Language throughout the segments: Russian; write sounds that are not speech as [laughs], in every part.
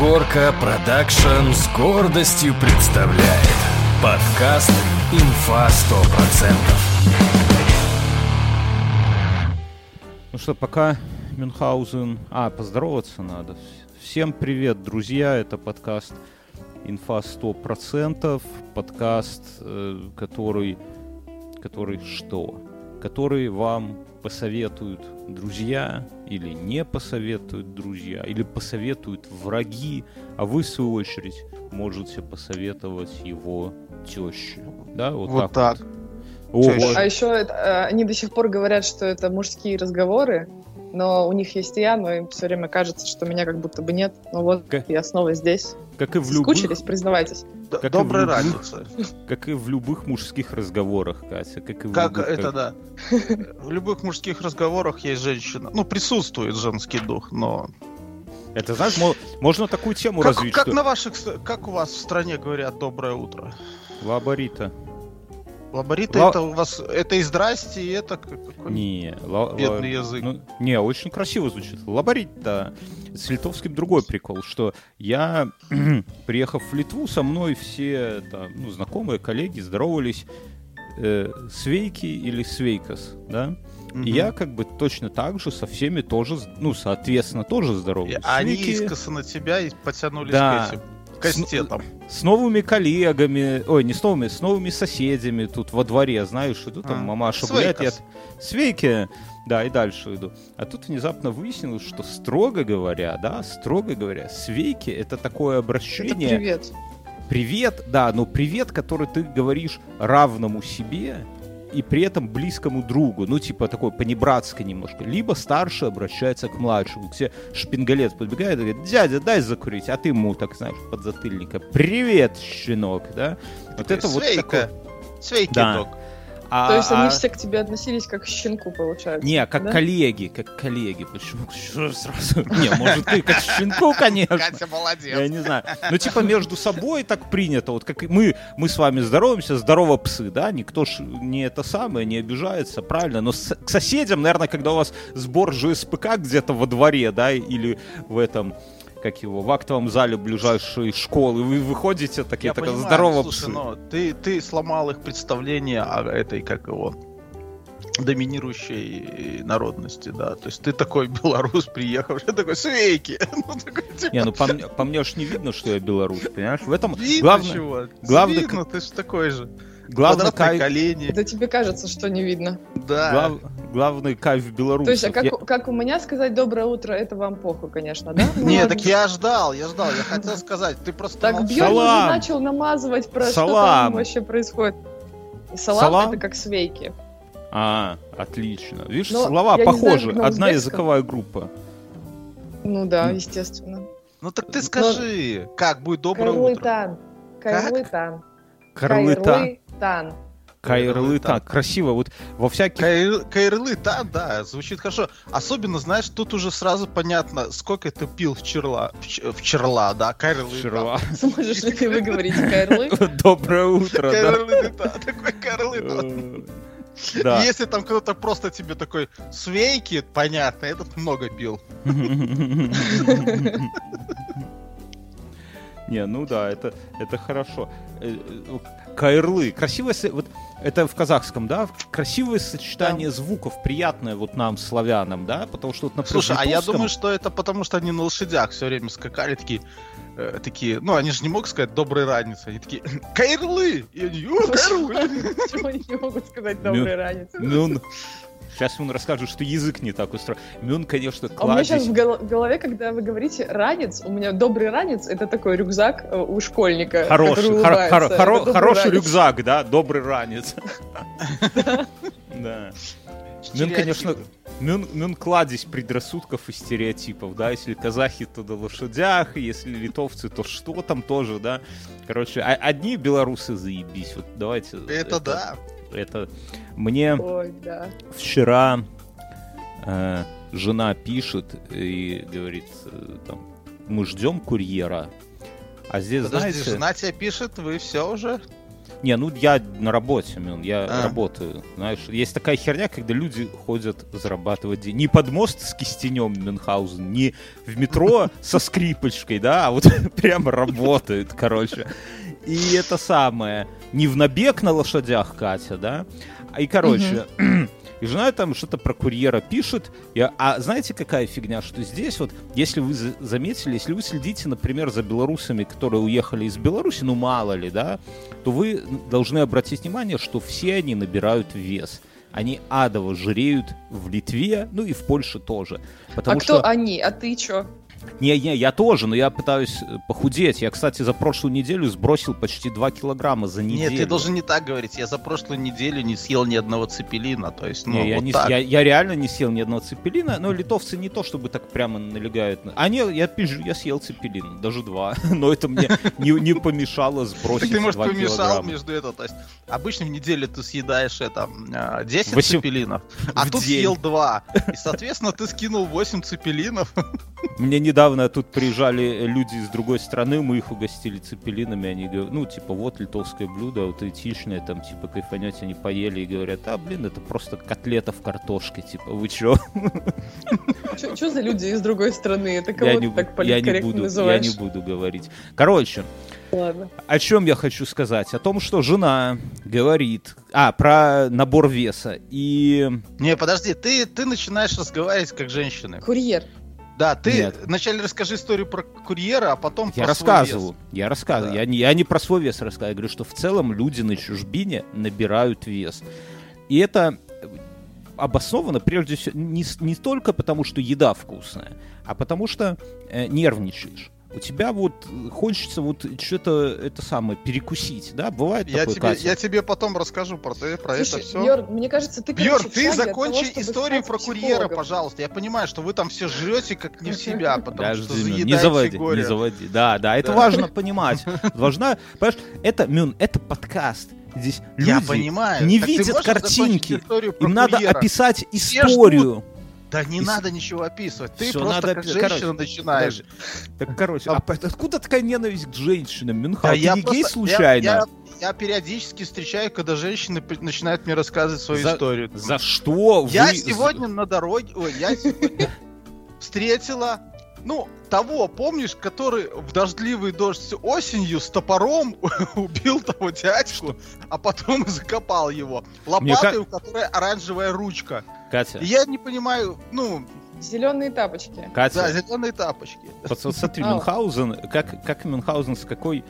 Горка Production с гордостью представляет подкаст «Инфа 100%». Ну что, пока Мюнхгаузен... А, поздороваться надо. Всем привет, друзья. Это подкаст «Инфа 100%». Подкаст, э, который... Который что? Который вам посоветуют друзья или не посоветуют друзья, или посоветуют враги, а вы, в свою очередь, можете посоветовать его теще. Да, вот, Вот так. так. вот. А еще это, э, они до сих пор говорят, что это мужские разговоры, но у них есть я, но им все время кажется, что меня как будто бы нет. Ну вот, Ка- я снова здесь. Как и в любых, Скучились, признавайтесь. Как Доброй любых- разницы. как и в любых мужских разговорах, Катя, как и в Как любых, это да. В любых мужских разговорах есть женщина. Ну, присутствует женский дух, но. Это знаешь, мо- можно такую тему Как, развить, как что на ваших. Как у вас в стране говорят доброе утро? лаборита. Лабориты Ла- это у вас. Это и здрасте, и это как- какой Не, ла- бедный ла- язык. Ну, не, очень красиво звучит. Лаборит, да. С литовским другой прикол, что я, [clears throat] приехав в Литву, со мной все там, ну, знакомые, коллеги здоровались э, свейки или свейкас, да? Мгм. И я как бы точно так же со всеми тоже, ну, соответственно, тоже здороваюсь. Они искоса на тебя и потянулись Да. к этим кастетам. с новыми коллегами, ой, не с новыми, с новыми соседями тут во дворе, знаешь, иду там А, мамаша гуляет, я свейки, да, и дальше иду. А тут внезапно выяснилось, что строго говоря, да, строго говоря, свейки это такое Это обращение. привет. Привет, да, но привет, который ты говоришь равному себе и при этом близкому другу, ну, типа такой понебратской немножко. Либо старший обращается к младшему, к тебе шпингалет подбегает и говорит, дядя, дай закурить, а ты ему, так знаешь, под затыльника, привет, щенок, да? Вот это вот Свейка. такое. Свейки, Да. док. А- То есть а- они все к тебе относились как к щенку, получается. Не, как да? коллеги, как коллеги. Почему Что сразу? Не, может, ты как щенку, [laughs] конечно. Катя молодец. Я не знаю. Ну, типа, между собой так принято. Вот как мы, мы с вами здороваемся, здорово псы, да? Никто ж не это самое, не обижается, правильно? Но с- к соседям, наверное, когда у вас сбор ЖСПК где-то во дворе, да, или в этом как его, в актовом зале ближайшей школы, вы выходите такие, Я так, понимаю, здорово, слушай, псы. но ты, ты сломал их представление о этой, как его, доминирующей народности, да. То есть ты такой [laughs] белорус, приехавший, такой, свейки. [laughs] Ну, такой, типа, Не, ну по мне, по мне ж не видно, что я белорус, понимаешь? В этом видно главное, чего. главное, Видно, ты же такой же. Главный Квадратные кайф, колени. Это тебе кажется, что не видно. Да. глав- главный кайф белорусов. То есть, а как, Я- у- как у меня сказать доброе утро, это вам похуй, конечно, да? Ну Не, ладно. так я ждал, я ждал, я хотел сказать, ты просто Так. Бьерн уже начал намазывать про что там вообще происходит. И салам, это как свейки. А, отлично. Видишь, Но слова похожи. знаю, на Одна языковая группа. Ну да, Ну. естественно. Ну так ты скажи, как будет доброе утро? Кайрлытан. Кайрлытан. Карлыта. Кайрлытан. Кайрлыта. Красиво. Вот во всяких... Кайр- Кайрлы, да, да, звучит хорошо. Особенно, знаешь, тут уже сразу понятно, сколько ты пил вчера, вч- вчера, да, кайрлы. Шерла. Сможешь ли ты выговорить кайрлы? [laughs] Доброе утро, да. Такой кайрлы, да. Э, Да. Если там кто-то просто тебе такой свейки, понятно, этот много пил. [laughs] Не, ну да, это, это хорошо. Кайрлы. Красивое... Вот это в казахском, да? Красивое сочетание звуков, приятное вот нам, славянам, да? Потому что вот, например, Слушай, а я думаю, что это потому, что они на лошадях все время скакали, такие, э, такие, ну, они же не могут сказать «доброй раницы», они такие [laughs] «Кайрлы!» И они «О, кайрлы!» [laughs] Почему они не могут сказать добрый ранец? Мюн. Сейчас он расскажет, что язык не так устроен. Мюн, конечно, А у меня сейчас в гол- в голове, когда вы говорите ранец, у меня добрый ранец это такой рюкзак э, у школьника. Хороший, Это хоро- добрый хороший ранец. рюкзак, да, добрый ранец. [laughs] Да. Мюн, конечно, Мюн, Мюн кладезь предрассудков и стереотипов, да, если казахи, то на лошадях, если литовцы, то что там тоже, да. Короче, а- одни белорусы заебись, вот давайте. Это да. Это мне Ой, да. вчера э, жена пишет и говорит, э, там, мы ждем курьера, а здесь, Подожди, знаете... жена тебе пишет, вы все уже? Не, ну я на работе, Мюн, я А. работаю. Знаешь, есть такая херня, когда люди ходят зарабатывать деньги. Не под мост с кистенем Мюнхгаузен, не в метро [laughs] со скрипочкой, да, а вот [laughs] прямо работают, короче. И это самое, не в набег на лошадях, Катя, да, и, короче, [clears throat] и жена там что-то про курьера пишет. И, а знаете, какая фигня? Что здесь вот, если вы за- заметили, если вы следите, например, за белорусами, которые уехали из Беларуси, ну мало ли, да, то вы должны обратить внимание, что все они набирают вес. Они адово жиреют в Литве, ну и в Польше тоже. Потому а что... кто они? А ты чё? Не, не, я тоже, но я пытаюсь э, похудеть. Я, кстати, за прошлую неделю сбросил почти 2 килограмма за неделю. Нет, ты должен не так говорить. Я за прошлую неделю не съел ни одного цепелина. То есть, ну, Не, я, вот не, с- так. я, я реально не съел ни одного цепелина, но литовцы не то, чтобы так прямо налегают. на- А не, я пизжу, я съел цепелин, даже два. [laughs] Но это мне не, не помешало сбросить Так ты, может, 2 помешал между это. То есть, обычно в неделю ты съедаешь это а, 10 Восемь- цепелинов, а тут съел 2. И, соответственно, ты скинул 8 цепелинов. Мне недавно тут приезжали люди из другой страны, мы их угостили цепелинами, они говорят, ну, типа, вот литовское блюдо, аутентичное, там, типа, кайфанете, они поели и говорят, а, блин, это просто котлета в картошке, типа, вы чё? Что за люди из другой страны? Это кого Я не, так бу- я не политкорректно буду, я называешь? не буду говорить. Короче, Ладно. О чем я хочу сказать? О том, что жена говорит... А, про набор веса. И... Не, подожди, ты, ты начинаешь разговаривать как женщины. Курьер. Да, ты Нет. вначале расскажи историю про курьера, а потом Я про свой рассказываю. вес. Я рассказываю. Да. Я, не, я не про свой вес рассказываю. Я говорю, что в целом люди на чужбине набирают вес. И это обосновано, прежде всего, не, не только потому, что еда вкусная, а потому что э, нервничаешь. У тебя вот э, хочется вот что-то это самое перекусить, да? Бывает Я такое, тебе, Катя? я тебе потом расскажу про, про это Слушай, все. Бьорн, мне кажется, ты, в ты закончи того, историю про курьера, пожалуйста. Я понимаю, что вы там все жрете как не в себя, потому что Подожди, Мюн, заедаете не заводи, горе. не заводи. Да, да, это Да. важно [laughs] понимать. Важна, понимаешь, это, Мюн, это подкаст. Здесь Я люди понимаю. не Так видят картинки. Им надо описать Все историю. Да не Ис- надо ничего описывать. Ты Всё, просто надо как женщина короче, начинаешь. Так, короче, а по- откуда такая ненависть к женщинам, Мюнхгаузен? Да я не просто- гей я- случайно? Я, я периодически встречаю, когда женщины начинают мне рассказывать свою За- историю. За что Я вы... сегодня на дороге, ой, я сегодня [laughs] встретила, ну, того, помнишь, который в дождливый дождь осенью с топором [laughs] убил того дядьку, а потом закопал его Мне лопатой, ка- у которой оранжевая ручка. Катя, И я не понимаю, ну, А Зеленые тапочки. да, Катя, зеленые тапочки. вот вот смотри, [laughs] Ау. Мюнхгаузен, как, как Мюнхгаузен, с какой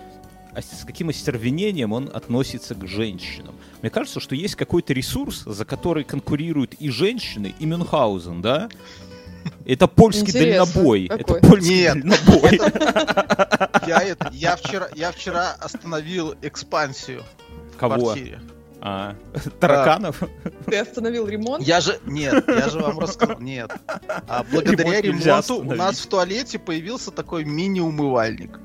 а с каким остервенением он относится к женщинам. Мне кажется, что есть какой-то ресурс, за который конкурируют и женщины, и Мюнхгаузен, да? Это польский Интересно, дальнобой. какой? Это польский Нет. дальнобой. [laughs] [laughs] Я, это, я, вчера, я вчера остановил экспансию в Кого? квартире. А, тараканов? Ты остановил ремонт? Я же, нет, я же вам рассказал, [laughs] нет. А благодаря Ремонт ремонту у нас в туалете появился такой мини-умывальник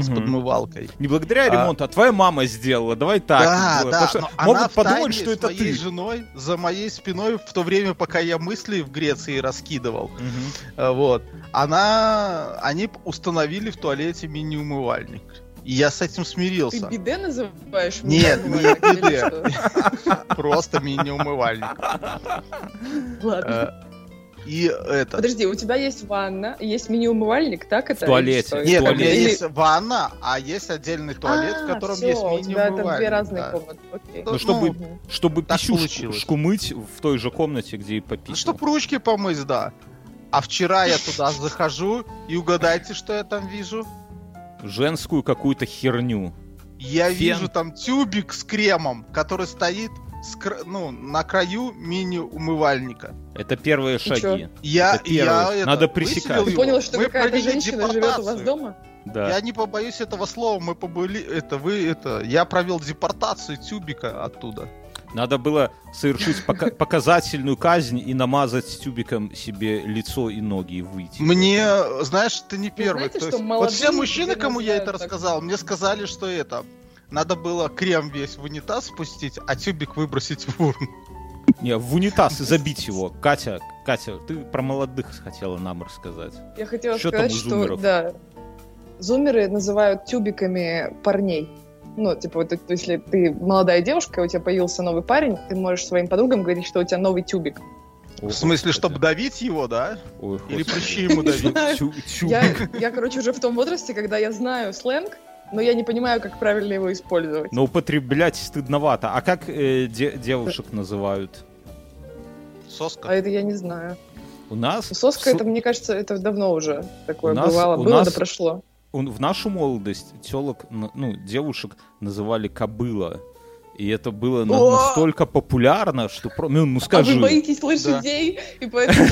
с подмывалкой. Не благодаря А. ремонту, а твоя мама сделала. Давай так. да, да, Потому что могут подумать, что с это моей ты. женой за моей спиной в то время, пока я мысли в Греции раскидывал. А, Вот. Она, они установили в туалете мини-умывальник. И я с этим Ты смирился. биде называешь? Нет, не биде. Просто мини-умывальник. Ладно. И это... Подожди, у тебя есть ванна, есть мини-умывальник, так это? туалете. Или что? Нет, у туалет. меня Или- есть ванна, а есть отдельный туалет, в А, котором всё, есть у тебя это мини-умывальник. две разные да. комнаты. Окей. Ну, чтобы- Мгм. Чтобы Так писюшку получилось. шку мыть в той же комнате, где и попить. Ну, чтоб ручки помыть, да. А вчера я туда захожу, и угадайте, что я там вижу? Женскую какую-то херню. Я Фен. вижу там тюбик с кремом, который стоит с кра- ну, на краю мини-умывальника. Это первые чё? шаги. Я, Это первое. я это, Надо пресекать. Ты понял, что Мы какая-то провели женщина живет у вас депортацию. дома? Да. Я не побоюсь этого слова, мы побыли, это, вы, это, я провел депортацию тюбика оттуда. Надо было совершить [laughs] пока- показательную казнь и намазать тюбиком себе лицо и ноги и выйти. Мне, знаешь, ты не первый. знаете, что есть, вот все мужчины, кому я это рассказал, мне сказали, что это надо было крем весь в унитаз спустить, а тюбик выбросить в урну. Не, в унитаз и [laughs] забить его. Катя, Катя, ты про молодых хотела нам рассказать. Я хотела Что там сказать, у что да, зумеры называют тюбиками парней. Ну, типа, вот, если ты молодая девушка, у тебя появился новый парень, ты можешь своим подругам говорить, что у тебя новый тюбик. В смысле, чтобы давить его, да? Ой, Или прыщи ему давить? я, короче, уже в том возрасте, когда я знаю сленг, но я не понимаю, как правильно его использовать. Но употреблять стыдновато. А как э, де- девушек называют? А Соска. это я не знаю. У нас... Соска, в это, мне кажется, это давно уже такое У нас- бывало. у Было нас- да прошло. в нашу молодость телок, ну, девушек называли кобыла. И это было на- настолько популярно, что... про- Ну, ну А скажи. вы боитесь лошадей, и поэтому.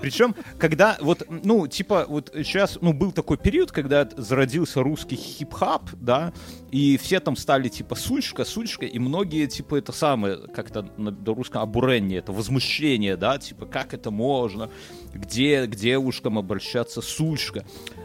Причем, когда вот, ну, типа, вот сейчас, ну, был такой период, когда зародился русский хип-хап, да, и все там стали, типа, сульшка, сульшка, и многие, типа, это самое, как-то на русском обурение, это возмущение, да, типа, как это можно, где к девушкам обращаться сульшка.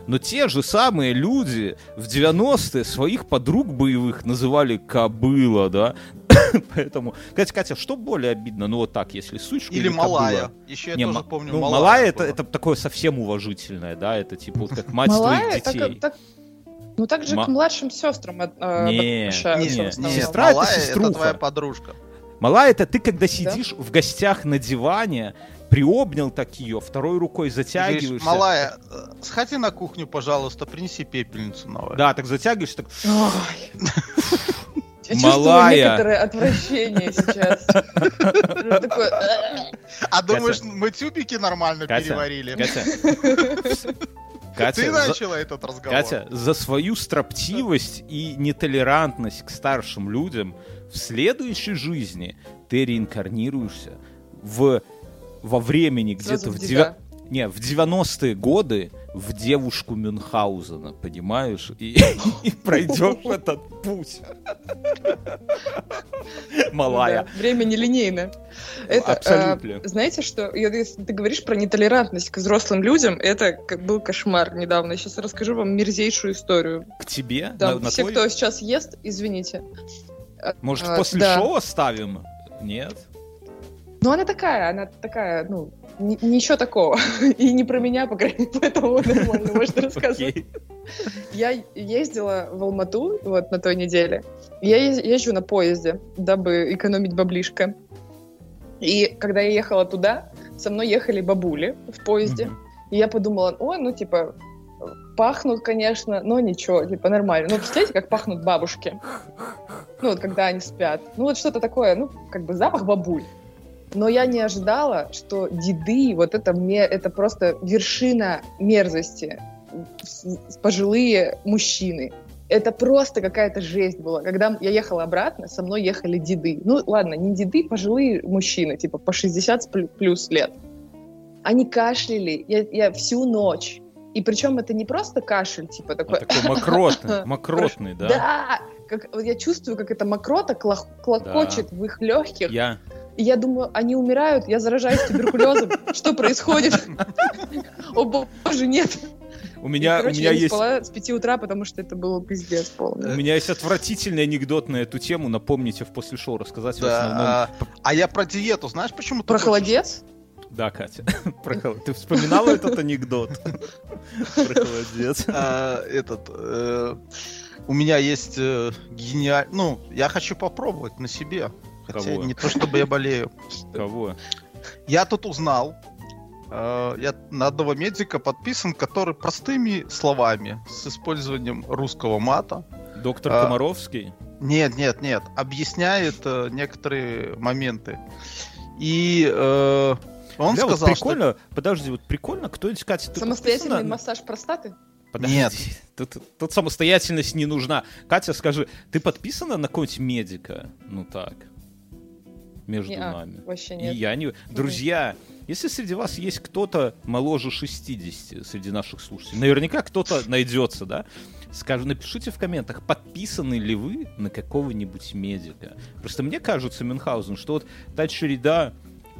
Но те же самые люди в 90-е своих подруг боевых называли кобыла, да, [coughs] поэтому, Катя, Катя, что более обидно, ну, вот так, если сульшка Или кобыла? малая. Еще я Не, тоже помню ну, малая. малая это, это такое совсем уважительное, да, это типа вот как [laughs] мать твоих так, детей. так- ну так же Ма- к младшим сестрам от- э, Не, не, Сестра это сеструха. это твоя подружка. Малая это ты, когда сидишь в гостях на диване, приобнял так ее, второй рукой Говоришь, затягиваешься. малая, э, сходи на кухню, пожалуйста, принеси пепельницу новую. Да, так затягиваешься, так Ой. [laughs] Я чувствую Малая. некоторое отвращение сейчас. А думаешь, мы тюбики нормально переварили? Катя. [laughs] Катя, Ты за- начала этот разговор. Катя, за свою строптивость и нетолерантность к старшим людям в следующей жизни ты реинкарнируешься в, во времени где-то в, деда. не, в 90-е годы в девушку Мюнхгаузена, понимаешь? И, [laughs] и пройдешь этот путь. Малая. Да, время нелинейное. Это, Абсолютно. э, знаете что, если ты говоришь про нетолерантность к взрослым людям, это был кошмар недавно. Сейчас расскажу вам мерзейшую историю. К тебе? На- на все, твой- кто сейчас ест, извините. Может, а, после да. шоу оставим? Нет? Ну, она такая, она такая, ну, ни- ничего такого. [laughs] И не про меня, по крайней мере, поэтому нормально можно [laughs] рассказывать. Я ездила в Алмату вот на той неделе. Я ез- езжу на поезде, дабы экономить баблишко. И когда я ехала туда, со мной ехали бабули в поезде. И я подумала, ой, ну, типа, пахнут, конечно, но ничего, типа, нормально. Ну, представляете, как пахнут бабушки? Ну, вот когда они спят. Ну, вот что-то такое, ну, как бы запах бабуль. Но я не ожидала, что деды, вот это, ме- это просто вершина мерзости. Пожилые мужчины. Это просто какая-то жесть была. Когда я ехала обратно, со мной ехали деды. Ну, ладно, не деды, пожилые мужчины, типа по 60 с плю- плюс лет. Они кашляли я, я всю ночь. И причем это не просто кашель, типа А такой... такой мокротный, [laughs] мокротный, да? Да, как, я чувствую, как эта мокрота клох- клокочет в их легких. Я, И я думаю, они умирают, я заражаюсь туберкулезом. [laughs] Что происходит? О боже, нет. у меня, И, короче, у меня я не есть спала с 5 утра, потому что это было пиздец У полный. меня есть отвратительный анекдот на эту тему. Напомните в после шоу рассказать в основном. Да, а, а я про диету, знаешь, почему ты Про хочешь? холодец? Да, Катя. [laughs] Про хол- Ты вспоминала этот анекдот? [laughs] Про холодец. А, этот, э, у меня есть гениаль... Ну, я хочу попробовать на себе. Хотя Кого? не то, чтобы я болею. [laughs] Кого? Я тут узнал, э, я на одного медика подписан, который простыми словами, с использованием русского мата, Доктор А. Комаровский? нет, нет, нет, объясняет э, некоторые моменты. И э, он Бля, вот сказал, прикольно, подожди, вот прикольно, кто-нибудь, Катя, ты Самостоятельный подписана? массаж простаты? Подожди, Нет. [laughs] Тут, тут самостоятельность не нужна. Катя, скажи, ты подписана на какого-нибудь медика? Ну так. Между Не-а, нами. вообще И нет. я не... Друзья, если среди вас есть кто-то моложе 60 среди наших слушателей, наверняка кто-то [laughs] найдется, да? Скажу, напишите в комментах, подписаны ли вы на какого-нибудь медика. Просто мне кажется, Мюнхгаузен, что вот та череда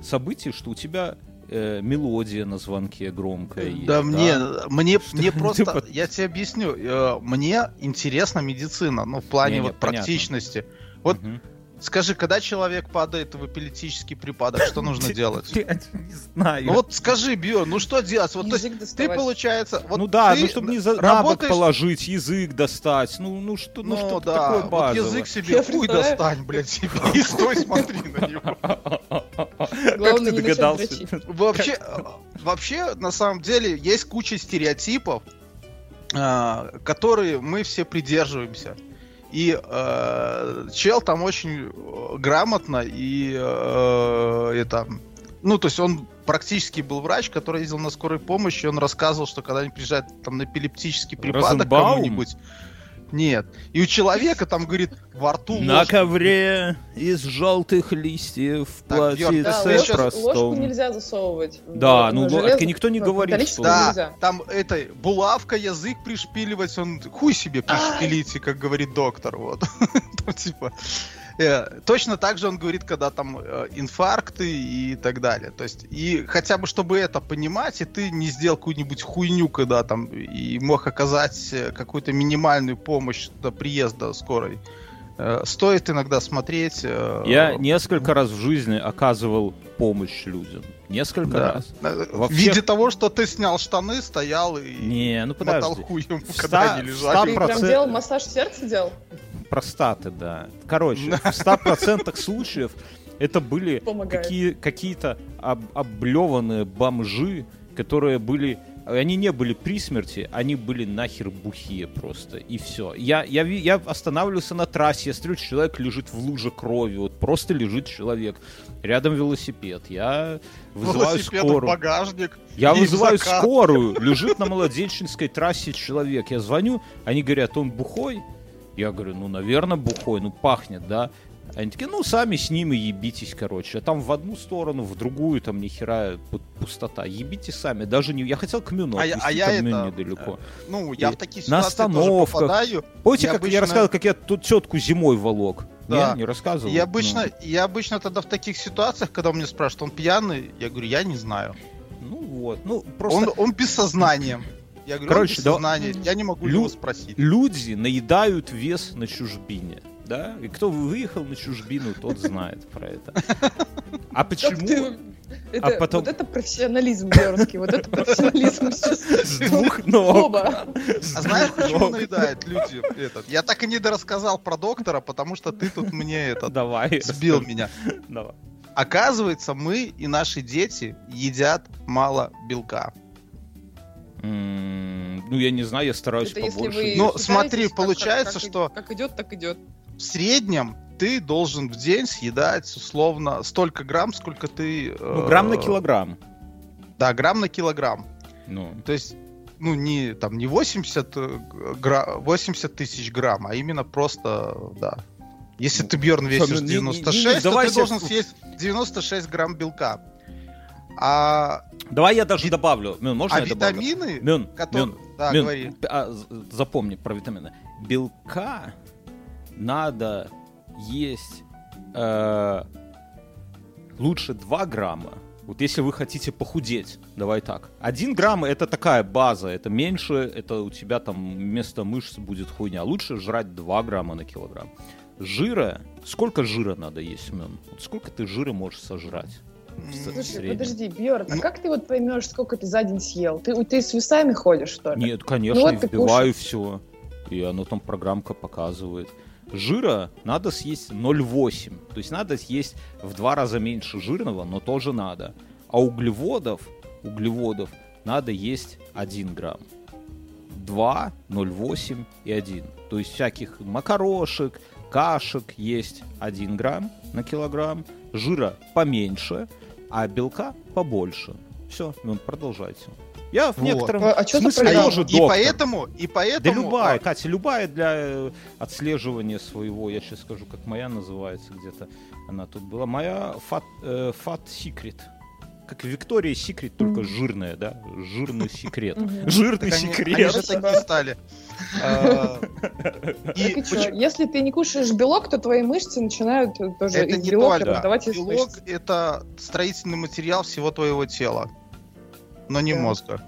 событий, что у тебя э, мелодия на звонке громкая есть. Да, мне, мне, Что мне [laughs] просто, под- я тебе объясню, э, мне интересна медицина, ну, в плане Не-не, вот понятно. практичности. Вот Мгм. Скажи, когда человек падает в эпилептический припадок, что нужно делать? Я не знаю. Ну вот скажи, Бьерн, ну что делать? Вот, то есть, Язык ты, получается... Вот ну да, ты ну чтобы не за, на бок работаешь- положить, язык достать. Ну, ну что, ну, Ну, что да, такое вот базовое. язык себе Я хуй представляю. достань, блядь, себе, [laughs] и стой, смотри на него. Как ты догадался? Вообще, вообще, на самом деле, есть куча стереотипов, а, которые мы все придерживаемся. И э, чел там очень э, грамотно и э, это, ну то есть он практически был врач, который ездил на скорой помощи, и он рассказывал, что когда они приезжают там на эпилептический припадок кому-нибудь, нет, и у человека там говорит во рту На ложка. ковре из желтых листьев Так, Бьёрн, Да, ложку, ложку простом. нельзя засовывать. Да, ну, железо, это никто не в говорит, что- Да, нельзя. там это булавка, язык пришпиливать, он хуй себе пришпилите, как говорит доктор, вот. [laughs] Там, типа, точно так же он говорит, когда там э, инфаркты и так далее. То есть, и хотя бы чтобы это понимать, и ты не сделал какую-нибудь хуйню, когда там и мог оказать э, какую-то минимальную помощь до приезда скорой. Э, Стоит иногда смотреть. э, Я несколько раз в жизни оказывал помощь людям. Несколько да. раз. Э, Во В виде всех- того, что ты снял штаны, стоял и Не, ну мотал подожди. хуем, В когда они лежали. Ты прям делал массаж сердца делал? Простаты, да. Короче, в 100% случаев это были какие, какие-то об, облеванные бомжи, которые были... Они не были при смерти, они были нахер бухие просто, и все. Я, я, я останавливался на трассе, я смотрю, человек лежит в луже крови, вот просто лежит человек. Рядом велосипед. Я вызываю Велосипед скорую. багажник. Я вызываю закат. скорую, лежит на Молодеченской трассе человек. Я звоню, они говорят, он бухой? Я говорю, ну, наверное, бухой, ну, пахнет, да? Они такие, ну, сами с ним и ебитесь, короче. А там в одну сторону, в другую, там, нихера пу- пустота. Ебите сами, даже не... Я хотел к Мюну А я- а я там это, Мюн недалеко. Ну, я И в такие на ситуации тоже остановках. попадаю. Помните, я как я обычно- рассказывал, как я тут тетку зимой волок? Да. Не, не рассказывал? Я обычно, Ну, я обычно тогда в таких ситуациях, когда меня спрашивает, он пьяный, я говорю, я не знаю. Ну, вот. Ну, просто... Он, он без сознания. Я говорю, Короче, да- я не могу Лю- его спросить. люди наедают вес на чужбине. Да? И кто выехал на чужбину, тот знает про это. А почему? ты- Это, А потом- Вот это профессионализм гернский, вот это профессионализм сейчас. С двух ног. Оба. А знаешь, почему Ног. наедают люди этот? Я так и не дорассказал про доктора, потому что ты тут мне этот Давай. сбил меня. Давай. Оказывается, мы и наши дети едят мало белка. Ну, я не знаю, я стараюсь Это побольше. Ну, смотри, как- получается, как- что- Как идет, так идет. В среднем ты должен в день съедать условно столько грамм, сколько ты... Ну, грамм на э, килограмм. Да, грамм на килограмм. Ну, То есть, ну, не, там, не 80, э, гра- 80 тысяч грамм, а именно просто, да. Если Ну, ты, Бьерн, весишь не- не- не- 96, давай то ты должен съесть 96 грамм белка. А, Давай я даже добавлю. Мюн, можно а я добавлю? витамины, Мюн, которые... Мюн, Да, Мюн, говори. а, запомни про витамины. Белка надо есть э, лучше 2 грамма. Вот если вы хотите похудеть, давай так. 1 грамм это такая база, это меньше, это у тебя там вместо мышц будет хуйня. Лучше жрать 2 грамма на килограмм. Жира, сколько жира надо есть, Мюн? Вот сколько ты жира можешь сожрать? Слушай, подожди, Бьерн, а Ну- как ты вот поймешь, сколько ты за день съел? Ты, ты с весами ходишь, что ли? Нет, конечно, Ну вот вбиваю все. И оно там программка показывает. Жира надо съесть 0,8. То есть надо съесть в два раза меньше жирного, но тоже надо. А углеводов, углеводов надо есть 1 грамм. 2, 0,8 и 1. То есть всяких макарошек, кашек есть 1 грамм на килограмм. Жира поменьше, а белка побольше. Все, ну, продолжайте. Я в Вот. некотором А- а смысле программа? тоже и доктор. поэтому, и Да поэтому... любая, а, Катя, любая для э, отслеживания своего, я сейчас скажу, как моя называется где-то, она тут была. Моя Fat, э, Fat Secret. Как Виктория Секрет, только жирная, да? Жирный секрет. Жирный так секрет. они же такие стали. А, И если ты не кушаешь белок, то твои мышцы начинают э, тоже Это из не только. раздавать белок это строительный материал всего твоего тела, но не мозга.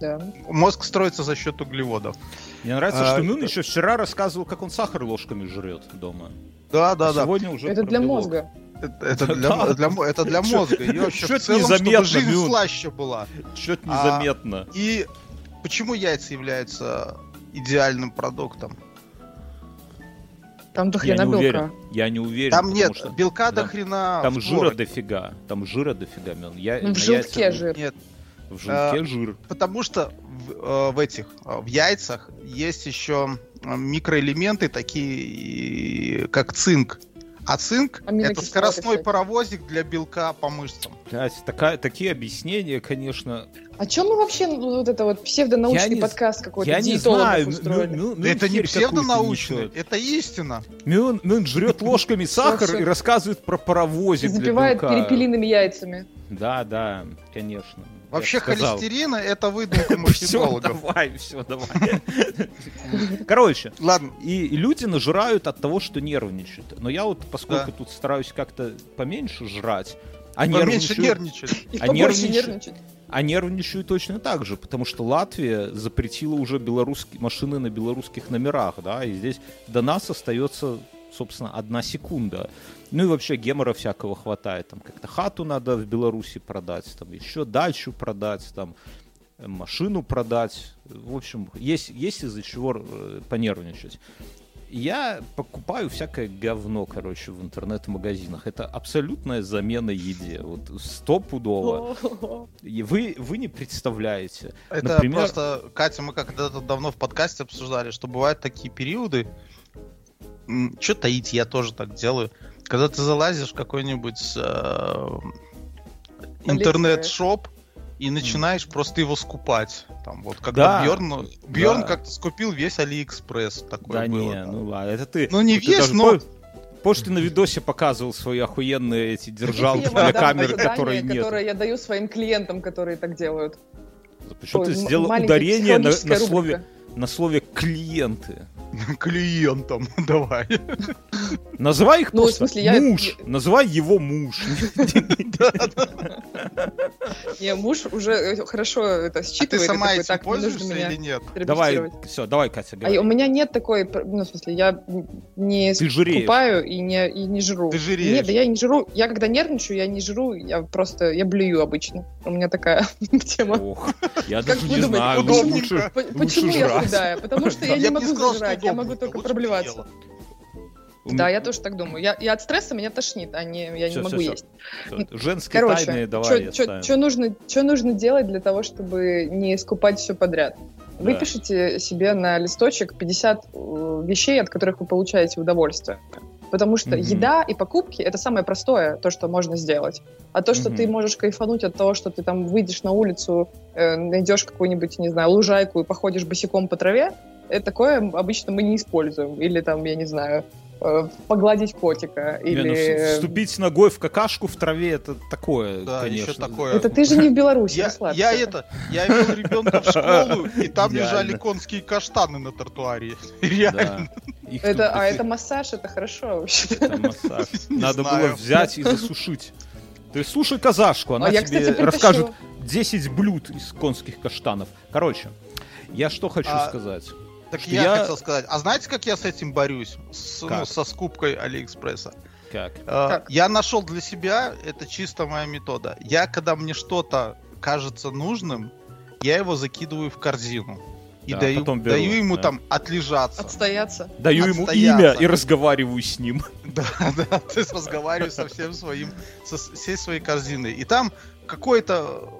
Да. Мозг строится за счет углеводов. Мне нравится, А, что Мюн это- еще вчера рассказывал, как он сахар ложками жрет дома. Да, да, А да. Сегодня уже Это для белок. мозга. Это, это для, Да. для это для мозга. И вообще в целом, незаметно, чтобы жизнь Мюн? слаще была. Что-то А, незаметно. И почему яйца являются идеальным продуктом? Там до Я хрена не белка. уверен. Я не уверен. Там нет что белка до да. хрена. Там жира дофига. Там жира дофига. Я, Ну, в желтке яйцах- жир. Нет, В желтке А, жир. потому что в, э, в этих э, в яйцах есть еще микроэлементы такие, как цинк. А цинк это скоростной всякие. паровозик для белка по мышцам. Блядь, такая, такие объяснения, конечно. А чем мы вообще ну, вот это вот Я псевдонаучный не- подкаст какой-то Я не знаю. Мю- устроили? Мю- Мюн это не несёт. это истина. Мюн, Мюн жрет ложками сахар и рассказывает про И паровозик для запивает белка. перепелиными яйцами. Да, да, конечно. Вообще ж сказал. холестерин это выдумка [laughs] Все, маркетологов. давай, все, давай. Короче, Ладно, и люди нажирают от того, что нервничают. Но я вот, поскольку тут стараюсь как-то поменьше жрать, а поменьше нервничаю, нервничать. И А побольше нервничать- нервничать. а нервничаю точно так же, потому что Латвия запретила уже белорусские машины на белорусских номерах, да, и здесь до нас остается, собственно, одна секунда. Ну и вообще гемора всякого хватает. Там как-то хату надо в Беларуси продать, там еще дачу продать, там э, машину продать. В общем, есть, есть из-за чего э, понервничать. Я покупаю всякое говно, короче, в интернет-магазинах. Это абсолютная замена еде. Вот стопудово. И вы, вы не представляете. Это Например- просто, Катя, мы когда-то давно в подкасте обсуждали, что бывают такие периоды, что таить, я тоже так делаю, когда ты залазишь в какой-нибудь э, интернет-шоп и начинаешь просто его скупать. Там вот когда Да. Бьорн, Бьорн Да. как-то скупил весь Алиэкспресс. Такое Да было, не, там. ну ладно, это ты. Ну, не вот ты весь, но- Помнишь, ты на видосе показывал свои охуенные эти держалки для дам камеры, которые нет. которое я даю своим клиентам, которые так делают. Почему ты Ой, сделал ударение на, на слове, рубрика. На слове клиенты? [laughs] Клиентам, [laughs] давай. Называй их Ну, в просто смысле, я- муж. Называй его муж. [laughs] Не, муж уже э, хорошо это А ты считывает. и сама этим пользуешься меня или нет? Давай, терапевтировать». все, давай, Катя, А говори. у меня нет такой, ну, в смысле, я не Ты скупаю и не, и не жру. Ты жиреешь. Нет, да я не жру. Я когда нервничаю, я не жру, я просто, я блюю обычно. У меня такая тема. Ох, я даже не знаю, Почему я худая? Потому что я не могу зажрать, я могу только проблеваться. Да, я тоже так думаю. Я, я от стресса меня тошнит, а не, я не могу есть. Женские тайны Короче, давай что нужно, чё нужно делать для того, чтобы не скупать все подряд? Да. Выпишите себе на листочек 50 э, вещей, от которых вы получаете удовольствие. Потому что Мгм. еда и покупки это самое простое, то, что можно сделать. А то, что Мгм. ты можешь кайфануть от того, что ты там выйдешь на улицу, э, найдешь какую-нибудь, не знаю, лужайку и походишь босиком по траве, это такое обычно мы не используем. Или там, я не знаю, погладить котика. Не, ну, Или... вс- вступить ногой в какашку в траве, это такое, Да, конечно. еще такое. Это ты же не в Беларуси, Я, расслабься. я это, я вел ребенка в школу, и там Идеально. лежали конские каштаны на тротуаре. [laughs] Реально. Это, тут а это массаж, это хорошо вообще. [laughs] это массаж. Не Надо знаю. было взять и засушить. Ты слушай казашку, она а я, тебе расскажет 10 блюд из конских каштанов. Короче, я что хочу А, сказать. Так я, я- хотел сказать. А знаете, как я с этим борюсь? С- ну, Как? со скупкой Алиэкспресса. Как? Э, Как? Я нашел для себя, это чисто моя метода. Я, когда мне что-то кажется нужным, я его закидываю в корзину. И Да, даю, потом беру, даю ему да. там отлежаться. Отстояться. Даю ему Отстояться. имя и разговариваю с ним. [laughs] Да, да, то есть разговариваю со всем своим, со всей своей корзиной. И там какое-то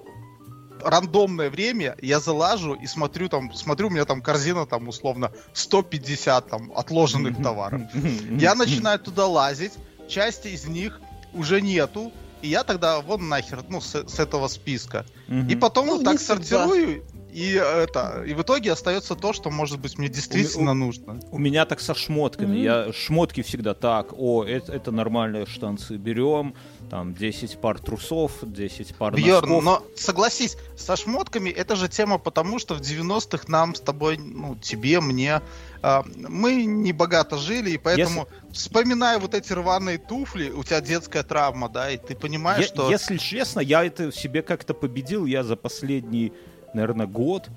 рандомное время я залажу и смотрю там, смотрю, у меня там корзина там условно 150 там отложенных товаров. Я начинаю туда лазить, части из них уже нету, и я тогда вон нахер, ну, с, с этого списка. И потом Ну, вот так сортирую, и это, и в итоге остается то, что, может быть, мне действительно нужно. У меня так со шмотками. Мгм. Я шмотки всегда так. О, это, это нормальные штанцы берем. Там 10 пар трусов, 10 пар Бьерн, носков. но согласись, со шмотками это же тема потому, что в 90-х нам с тобой, ну, тебе, мне, а, мы не богато жили, и поэтому, вспоминая вот эти рваные туфли, у тебя детская травма, да, и ты понимаешь, Е- что... Если честно, я это в себе как-то победил. Я за последний наверное, год.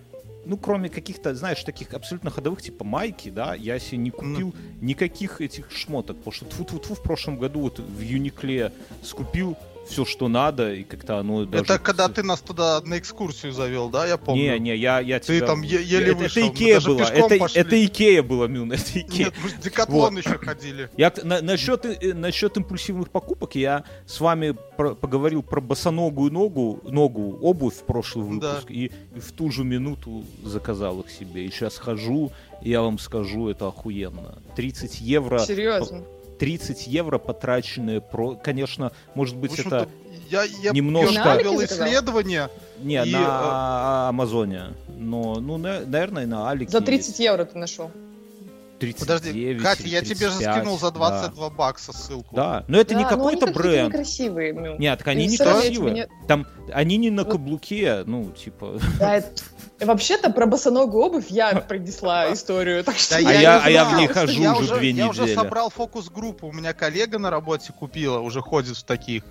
Ну, кроме каких-то, знаешь, таких абсолютно ходовых, типа майки, да, я себе не купил никаких этих шмоток, потому что тьфу-тьфу-тьфу в прошлом году вот в Uniqlo скупил все, что надо, и как-то оно даже... Это когда ты нас туда на экскурсию завел, да, я помню? Не, не, я, я Ты тебя... там е- еле это, вышел, это Икея была, это, пошли. это Икея была, Мюн, [laughs] это Икея. Нет, мы в Декатлон Вот. еще ходили. Я на, насчет, э, насчет импульсивных покупок я с вами про- поговорил про босоногую ногу, ногу, обувь в прошлый Да. выпуск, и, и в ту же минуту заказал их себе. И сейчас хожу, и я вам скажу, это охуенно. 30 евро, Серьезно. 30 евро потраченные про... Конечно, может быть, это я, я немножко- я исследование. не и, на Амазоне, но, ну, на- наверное, на Алике За есть 30 евро ты нашел. 39 Подожди, Катя, я тебе же 35, скинул за да. 22 бакса ссылку. Да, но это не Да, но они какой-то бренд. некрасивые, Мю. Нет, так они Ну, не красивые. Там они не на Вот. каблуке, ну, типа. Да, это- Вообще-то про босоногую обувь я принесла историю, так что... Да А я, я- а я в ней хожу я уже две Я уже недели. собрал фокус-группу. У меня коллега на работе купила, уже ходит в таких.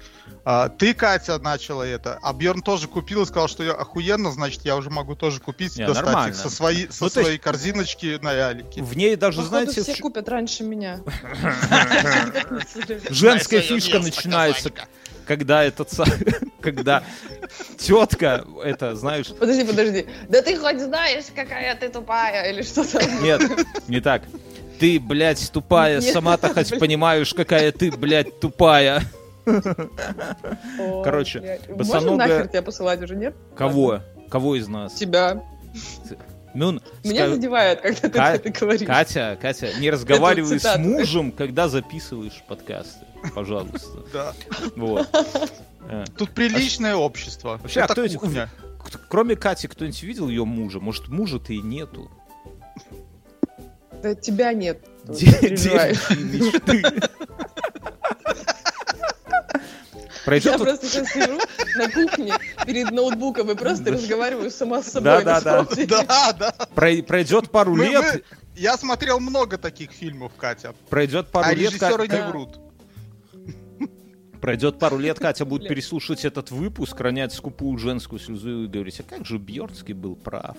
А, ты, Катя, начала это. А Бьерн тоже купил и сказал, что я охуенно, значит, я уже могу тоже купить и достать нормально. их со, своей, со Ну, то есть- своей корзиночки на Ялике. В ней даже, Походу, знаете, все ш- купят раньше меня. [laughs] [laughs] женская фишка начинается, когда этот [laughs] когда тетка, это, знаешь, Подожди, подожди. Да ты хоть знаешь, какая ты тупая, или что там? нет, не так. Ты, блядь, тупая, сама-то хоть понимаешь, какая ты, блядь, тупая. Короче, босоногая- Можно нахер тебя посылать уже, нет? Кого? Кого из нас? Тебя. Мюн, Меня ска- задевает, когда ты Ка- это говоришь. Катя, Катя, не разговаривай с мужем, когда записываешь подкасты, пожалуйста. [laughs] Да. Вот. Э. Тут приличное общество. Вообще, а кто кухня. Кроме Кати, кто-нибудь видел ее мужа? Может, мужа-то и нету? Да тебя нет. Мечты. Пройдет Я вот- [laughs] просто сейчас сижу на кухне перед ноутбуком и просто разговариваю сама с собой. Да, да, да. Да, да. прой- пройдет пару Мы- лет, мы- Я смотрел много таких фильмов, Катя. пройдет пару А лет, режиссеры Ка- не врут. Пройдет пару лет, Катя будет Бля. переслушать этот выпуск, ронять скупую женскую слезу и говорить, а как же Бьернский был прав.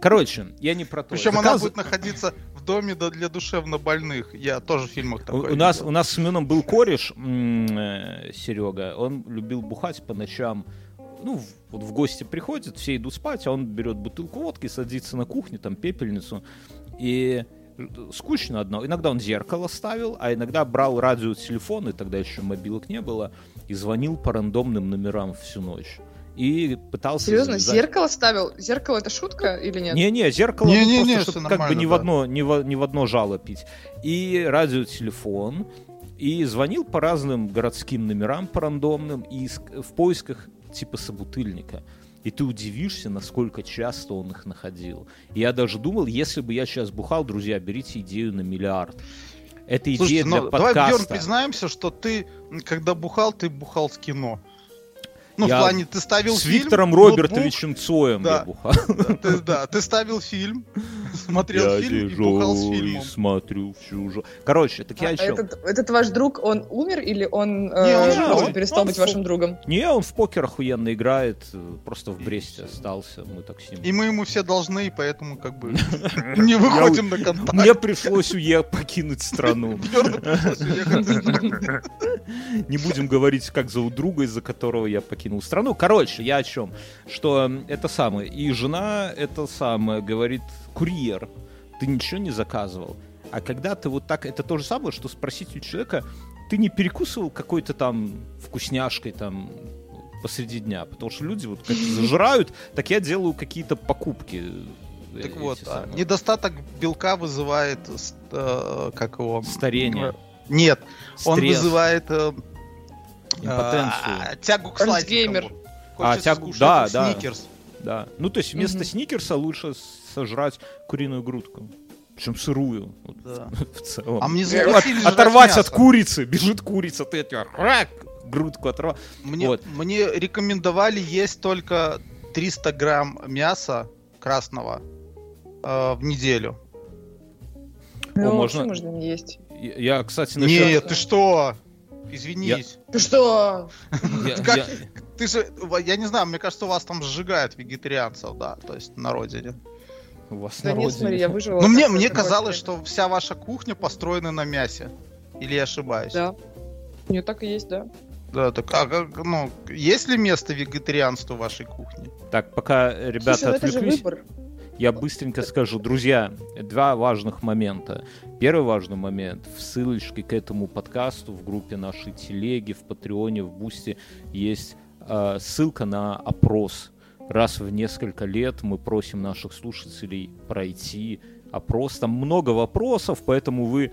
Короче, я не про то. Причем она Заказ- будет находиться в доме да- для душевно больных. Я тоже в фильмах У, такое у нас, видел. у нас с Семеном был кореш, э, Серега, он любил бухать по ночам. Ну, вот в гости приходят, все идут спать, а он берет бутылку водки, садится на кухне, там пепельницу, и скучно одно. Иногда он зеркало ставил, а иногда брал радиотелефон, и тогда еще мобилок не было, и звонил по рандомным номерам всю ночь. И пытался... Серьезно, завязать- зеркало ставил? Зеркало это шутка или нет? не-не, зеркало Не, не, просто, не, чтоб всё как бы ни в да. одно, ни в, ни в одно жало пить. И радиотелефон, и звонил по разным городским номерам по рандомным, и в поисках типа собутыльника. И ты удивишься, насколько часто он их находил. И я даже думал, если бы я сейчас бухал, друзья, берите идею на миллиард. Это идея Слушайте, для ну, давай, Бьерн, подкаста. признаемся, что ты, когда бухал, ты бухал с кино. Ну, Я в плане, ты ставил С фильм, Виктором ноутбук, Робертовичем Цоем Да. я бухал. да, ты, да, ты ставил фильм, смотрел Я фильм и бухал с фильмом. смотрю всю же. Короче, так я А о чем? этот, этот ваш друг, он умер или он, Не, э, он просто перестал Он быть фу- вашим другом? Не, он в покер охуенно играет, э, просто в Бресте остался, мы так с ним. И мы ему все должны, и поэтому как бы [laughs] не выходим на контакт. Мне пришлось уехать, покинуть страну. [laughs] Не будем говорить, как зовут друга, из-за которого я покинул страну. Короче, я о чем? Что это самое. И жена это самое говорит, курьер, ты ничего не заказывал. А когда ты вот так, это то же самое, что спросить у человека, ты не перекусывал какой-то там вкусняшкой там посреди дня, потому что люди вот как [laughs] зажирают, так я делаю какие-то покупки. э, Так вот, а, самые. недостаток белка вызывает, э, как его... Старение. Нет, он Стресс, вызывает э, импотенцию. а, тягу к Альцгеймер. сладкому. А, Хочется тягу- скушать да, да. сникерс. Да. Ну, то есть вместо Мгм. сникерса лучше сожрать куриную грудку. Причем сырую. вот, Да. [laughs] В целом. А мне запретили от- оторвать от мясо. курицы. Бежит курица, ты от неё рак, грудку оторвал. Мне, Вот. мне рекомендовали есть только 300 грамм мяса красного э, в неделю. Ну, можно- что можно не есть? Я, я, кстати, насчет... Нет, ты что? Извинись. Ты что? [laughs] я- Как- я- Ты же, я не знаю, мне кажется, у вас там сжигают вегетарианцев, да, то есть на родине. У вас Да на нет, смотри, родине. я выжила. Ну, мне, мне казалось, что вся ваша кухня построена на мясе. Или я ошибаюсь? Да. Не так и есть, да. Да, так, а как, ну, есть ли место вегетарианству в вашей кухне? Так, пока ребята Слушай, ну это же отвлеклись, выбор. я быстренько скажу. Друзья, два важных момента. Первый важный момент. В ссылочке к этому подкасту в группе нашей телеги, в Патреоне, в Бусте есть э, ссылка на опрос. Раз в несколько лет мы просим наших слушателей пройти опрос. Там много вопросов, поэтому вы,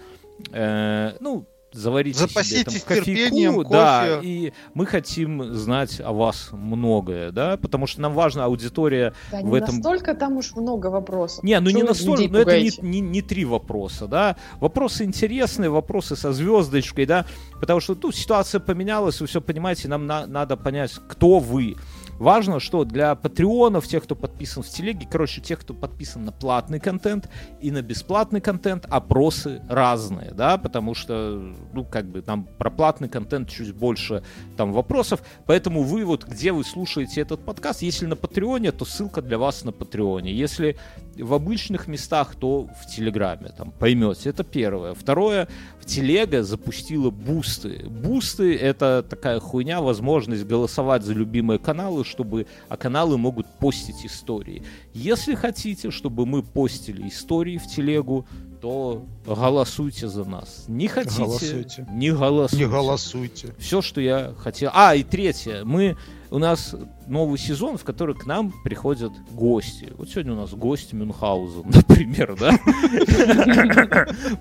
э, ну, заварите себе там Запаситесь кофейку, терпением, да, кофе. и мы хотим знать о вас многое, да, потому что нам важна аудитория Да, в не этом- настолько там уж много вопросов. не, ну Чё не настолько, но это не, не, не три вопроса, да. Вопросы интересные, вопросы со звездочкой, да, потому что тут ситуация поменялась, вы все понимаете, нам на- надо понять, кто вы. Важно, что для патреонов, тех, кто подписан в телеге, короче, тех, кто подписан на платный контент и на бесплатный контент, опросы разные, да, потому что, ну, как бы, там про платный контент чуть больше там вопросов, поэтому вы вот, где вы слушаете этот подкаст, если на Патреоне, то ссылка для вас на Патреоне, если в обычных местах, то в Телеграме, там, поймете, это первое. Второе, в Телега запустила бусты. Бусты — это такая хуйня, возможность голосовать за любимые каналы, чтобы, а каналы могут постить истории. Если хотите, чтобы мы постили истории в Телегу, то голосуйте за нас. Не хотите, Голосуйте. не голосуйте. Не голосуйте. Все, что я хотел. А, и третье. Мы, у нас новый сезон, в который к нам приходят гости. Вот сегодня у нас гость Мюнхгаузен, [laughs] например, да?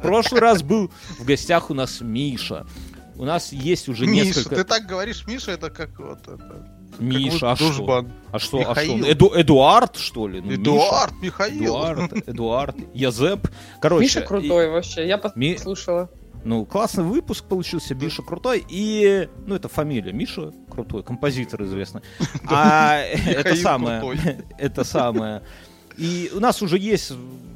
Прошлый раз был в гостях у нас Миша. У нас есть уже Миша, несколько... ты так говоришь, Миша, это как вот это. Миша, а вот что? А что? А что? Эду- Эдуард, что ли? Ну, Миша. Эдуард, Михаил. Эдуард, Эдуард, Язеп. Короче, Миша и- крутой вообще, я Ми- послушала. Ну, классный выпуск получился, Миша крутой, и, ну, это фамилия, Миша крутой, композитор известный. [laughs] А это самое, [laughs] это самое. И у нас уже есть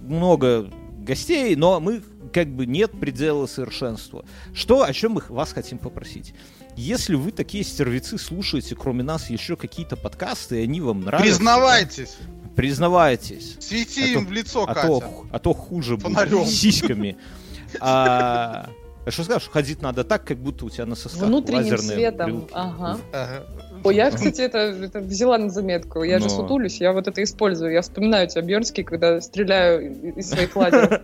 много гостей, но мы как бы нет предела совершенства. Что, о чем мы вас хотим попросить? Если вы такие стервецы слушаете, кроме нас, еще какие-то подкасты, и они вам нравятся, Признавайтесь. да, признавайтесь. Свети А им то- в лицо, А Катя. то, а то хуже Фонарем. будет. Сиськами. А, а что скажешь, ходить надо так, как будто у тебя на сосках Внутренним лазерные светом. брелки. Ага. Ага. Ой, я, кстати, это, это взяла на заметку. Я же Но. сутулюсь, я вот это использую. Я вспоминаю тебя, Бьернский, когда стреляю из своих лазеров.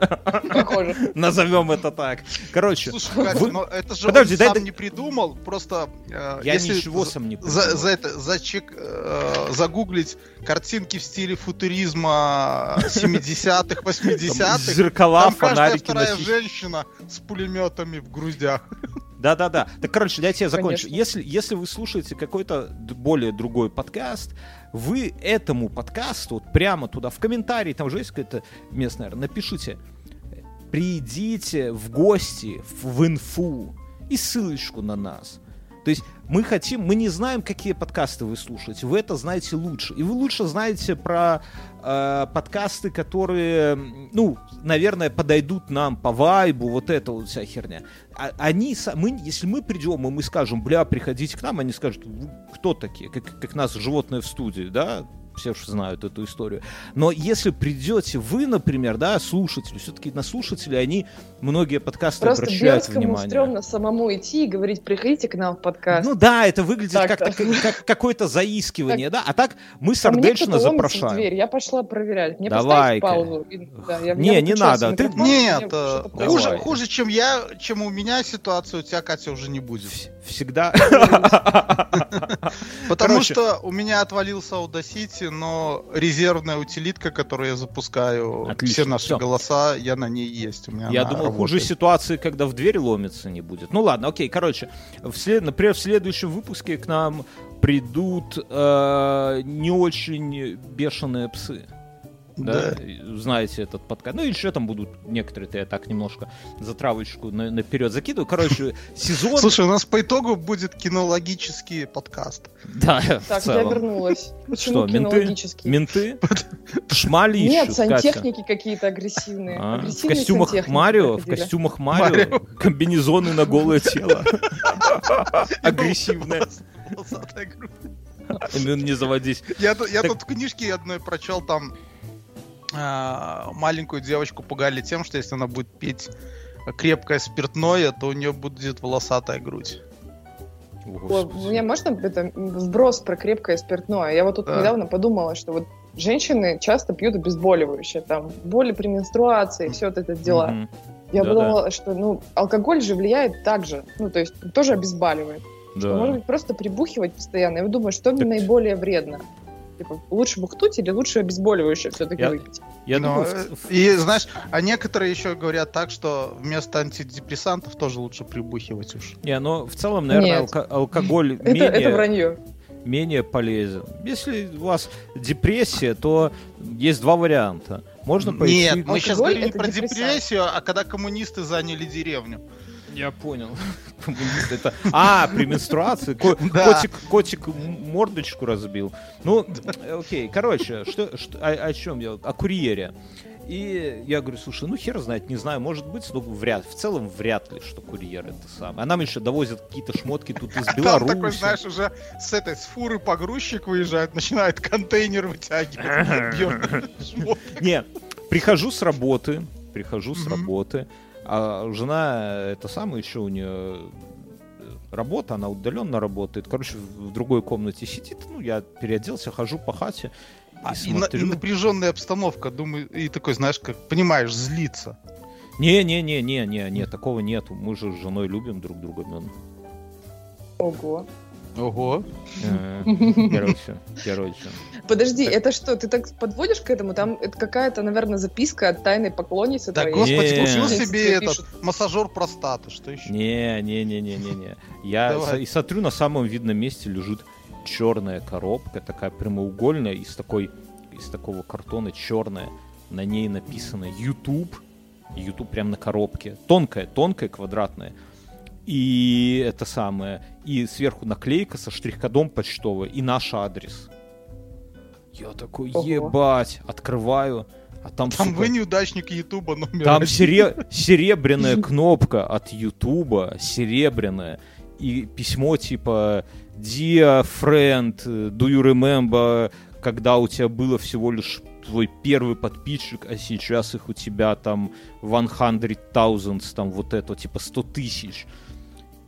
Похоже. Назовем это так. Короче, Слушай, Катя, вы- но это же Подожди, он дай- сам дай- не придумал, просто э, я если ничего за- сам не за, придумал. за это зачек, э, загуглить картинки в стиле футуризма 70-х, 80-х, Зеркала, там каждая фонарики вторая носить. женщина с пулеметами в груздях. [laughs] Да-да-да. Так, короче, дайте я закончу. Конечно. Если, если вы слушаете какой-то более другой подкаст, вы этому подкасту вот прямо туда, в комментарии, там уже есть какое-то место, наверное, напишите, придите в гости в инфу и ссылочку на нас. То есть мы хотим, мы не знаем, какие подкасты вы слушаете, вы это знаете лучше. И вы лучше знаете про э, подкасты, которые, ну, наверное, подойдут нам по вайбу, вот эта вот вся херня. А- они, мы, если мы придем и мы скажем, бля, приходите к нам, они скажут, «Вы кто такие, как, как нас животные в студии, да, все же знают эту историю. Но если придете вы, например, да, слушатели, все-таки на слушателей они многие подкасты Просто обращают Бьерскому внимание. стрёмно самому идти и говорить, приходите к нам в подкаст. Ну да, это выглядит как, так- как какое-то заискивание, да, а так мы А ломится в запрошаем. дверь, я пошла проверять. Мне поставить паузу? И- да, я- Не, не надо, ты- Нет, э, Давай. хуже, хуже, чем я, чем у меня ситуация, у тебя, Катя, уже не будет. Вс- Всегда. [laughs] Потому что у меня отвалился Audacity, но резервная утилитка, которую я запускаю, Отлично, все наши голоса, я на ней есть. У меня Я думал, хуже ситуации, когда в дверь ломится, не будет. Ну ладно, окей, короче. Например, в следующем выпуске к нам придут э, не очень бешеные псы. Да, знаете этот подкаст. Ну, еще там будут некоторые-то я так немножко затравочку на- наперед закидываю. Короче, [laughs] сезон... Слушай, у нас по итогу будет кинологический подкаст. Да, Так, я вернулась. Что, Почему менты? кинологический? Менты? [laughs] Шмали Нет, сантехники какие-то агрессивные. А, в костюмах Марио, в костюмах Марио, [laughs] комбинезоны на голое тело. Агрессивные. Волосатая грудь. Мюн, не заводись. Я, тут- я Так- тут в книжке одной прочел там маленькую девочку пугали тем, что если она будет пить крепкое спиртное, то у нее будет волосатая грудь. О, Господи. Мне можно это вброс про крепкое спиртное? Я вот тут Да. недавно подумала, что вот женщины часто пьют обезболивающее, там, боли при менструации, все вот это дела. Мгм. Я Да-да. подумала, что, ну, алкоголь же влияет так же, ну, то есть тоже обезболивает. Да. Может быть, просто прибухивать постоянно. Я думаю, что Так- наиболее вредно? Типа, лучше бухтуть или лучше обезболивающее все-таки Я- выпить? Я Но, думаю, э, И знаешь, а некоторые еще говорят так, что вместо антидепрессантов тоже лучше прибухивать уж. не, но в целом, наверное, Нет. алко- алкоголь [laughs] Это, это менее, вранье. менее полезен. Если у вас депрессия, то есть два варианта. Можно пойти... Нет, мы сейчас говорим не это про депрессию, а когда коммунисты заняли деревню. Я понял. [laughs] Это... А, при менструации. Ко- Да. Котик, котик мордочку разбил. Ну, окей. Короче, что, что- о, о чем я? О курьере. И я говорю, слушай, ну хер знает, не знаю, может быть, но вряд, в целом вряд ли, что курьер это самое. А нам еще довозят какие-то шмотки тут из А [laughs] там Беларуси. такой, знаешь, уже с этой, с фуры погрузчик выезжает, начинает контейнер вытягивать. [laughs] Не, прихожу с работы, прихожу с работы, а жена, это самое еще у нее работа, она удаленно работает, короче, в другой комнате сидит, ну, я переоделся, хожу по хате и А, И, на- и напряженная обстановка, думаю, и такой, знаешь, как, понимаешь, злится. Не-не-не-не-не, не, такого нету, мы же с женой любим друг друга. Ого. Ого. Э, [laughs] Короче, короче. Подожди, Так. это что, ты так подводишь к этому? Там это какая-то, наверное, записка от тайной поклонницы Да, твоей. господи, Не. купил себе этот пишут. массажер простаты, что еще? Не-не-не-не-не-не. Я Давай. со- и смотрю, на самом видном месте лежит черная коробка, такая прямоугольная, из такой, из такого картона черная. На ней написано YouTube. YouTube прям на коробке. Тонкая, тонкая, квадратная. И это самое. И сверху наклейка со штрих-кодом почтовой и наш адрес. Я такой, Ого. ебать, открываю. А там, Там сука, вы неудачник Ютуба номер там один. сере- [laughs] серебряная кнопка от Ютуба, серебряная, и письмо типа Dear friend, do you remember, когда у тебя было всего лишь твой первый подписчик, а сейчас их у тебя там 100 thousands, там вот это, типа 100 тысяч.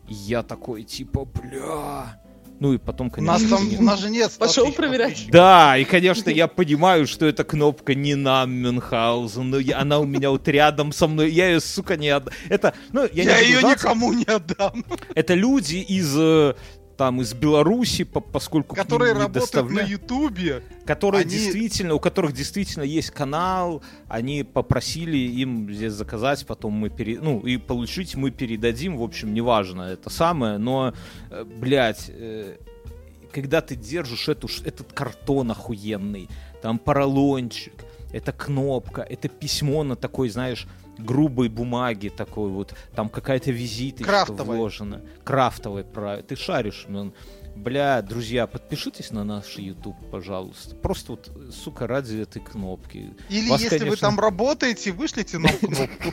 И я такой, типа, бля... Ну и потом, У нас конечно... там, у нас же нет 100 Пошел проверять. да, и, конечно, я понимаю, что эта кнопка не на Мюнхгаузен, но я- она у меня вот рядом со мной, я ее, сука, не отдам. Это, ну, я, Я, не ее никому не отдам. Это люди из, э, там, из Беларуси, по- поскольку Которые не работают доставля- на Ютубе. которые они- действительно, у которых действительно есть канал, они попросили им здесь заказать, потом мы пере... ну и получить мы передадим, в общем, неважно, это самое, но, э, блядь, э, когда ты держишь эту, этот картон охуенный, там поролончик, это кнопка, это письмо на такой, знаешь, грубой бумаге такой вот, там какая-то визиточка Крафтовая. вложена. Крафтовая, правильно. Ты шаришь, ну, Бля, друзья, подпишитесь на наш YouTube, пожалуйста. Просто вот, сука, ради этой кнопки. Или Вас, если вы конечно- там работаете, вышлите нам кнопку.